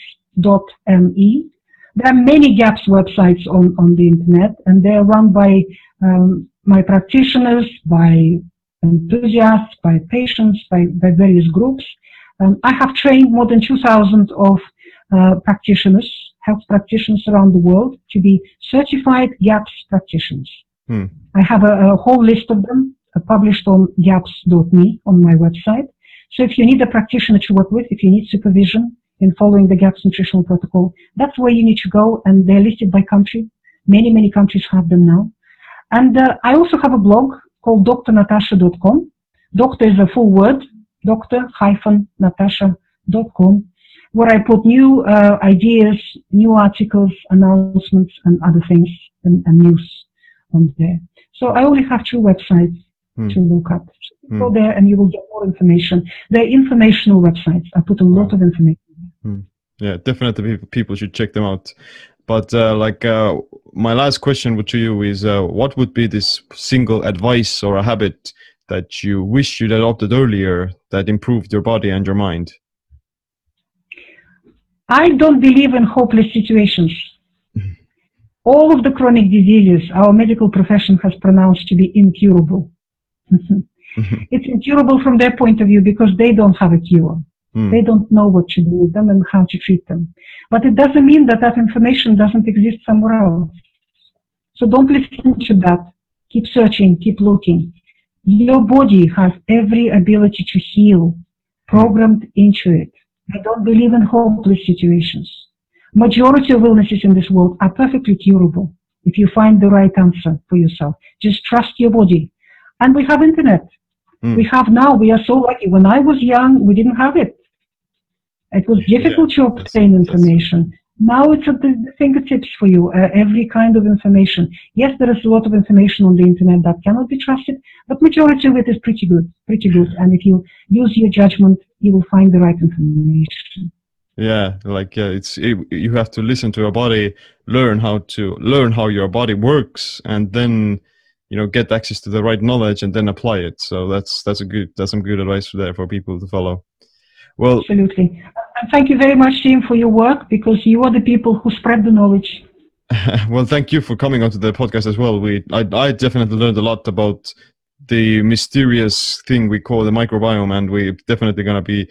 dot M-E. There are many GAPS websites on, on the internet and they're run by um, my practitioners, by enthusiasts, by patients, by, by various groups. Um, I have trained more than 2,000 of uh, practitioners, health practitioners around the world to be certified GAPS practitioners. Hmm. I have a, a whole list of them uh, published on gaps.me on my website. So if you need a practitioner to work with, if you need supervision in following the GAPS nutritional protocol, that's where you need to go and they're listed by country. Many, many countries have them now. And uh, I also have a blog called doctor-natasha.com. Doctor is a full word, doctor-natasha.com, where I put new uh, ideas, new articles, announcements, and other things and, and news on there. So I only have two websites Hmm. to look up. Hmm. Go there and you will get more information. They're informational websites. I put a lot Wow. of information. Yeah, definitely people people should check them out. But uh, like uh, my last question to you is, uh, what would be this single advice or a habit that you wish you'd adopted earlier that improved your body and your mind? I don't believe in hopeless situations. All of the chronic diseases our medical profession has pronounced to be incurable. it's incurable from their point of view because they don't have a cure. Hmm. They don't know what to do with them and how to treat them. But it doesn't mean that that information doesn't exist somewhere else. So don't listen to that. Keep searching, keep looking. Your body has every ability to heal, programmed into it. I don't believe in hopeless situations. Majority of illnesses in this world are perfectly curable if you find the right answer for yourself. Just trust your body. And we have internet. Hmm. We have now, we are so lucky. When I was young, we didn't have it. It was Yeah, difficult to obtain information. Now it's at the the fingertips for you, uh, every kind of information. Yes, there is a lot of information on the internet that cannot be trusted, but majority of it is pretty good, pretty good. And if you use your judgment, you will find the right information. Yeah, like yeah, it's it, you have to listen to your body, learn how to learn how your body works, and then you know get access to the right knowledge and then apply it. So that's that's a good that's some good advice there for people to follow. Well, Absolutely. And thank you very much, Jim, for your work because you are the people who spread the knowledge. well, thank you for coming onto the podcast as well. We I I definitely learned a lot about the mysterious thing we call the microbiome, and we're definitely gonna be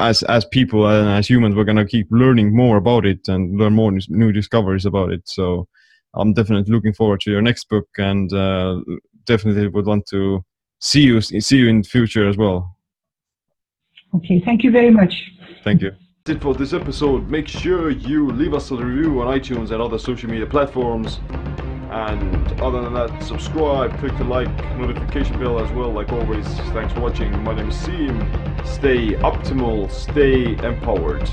as as people and as humans, we're gonna keep learning more about it and learn more new discoveries about it. So I'm definitely looking forward to your next book, and uh, definitely would want to see you see you in the future as well. Okay, thank you very much. Thank you. That's it for this episode. Make sure you leave us a review on iTunes and other social media platforms. And other than that, subscribe, click the like notification bell as well. Like always, thanks for watching. My name is Seam. Stay optimal, stay empowered.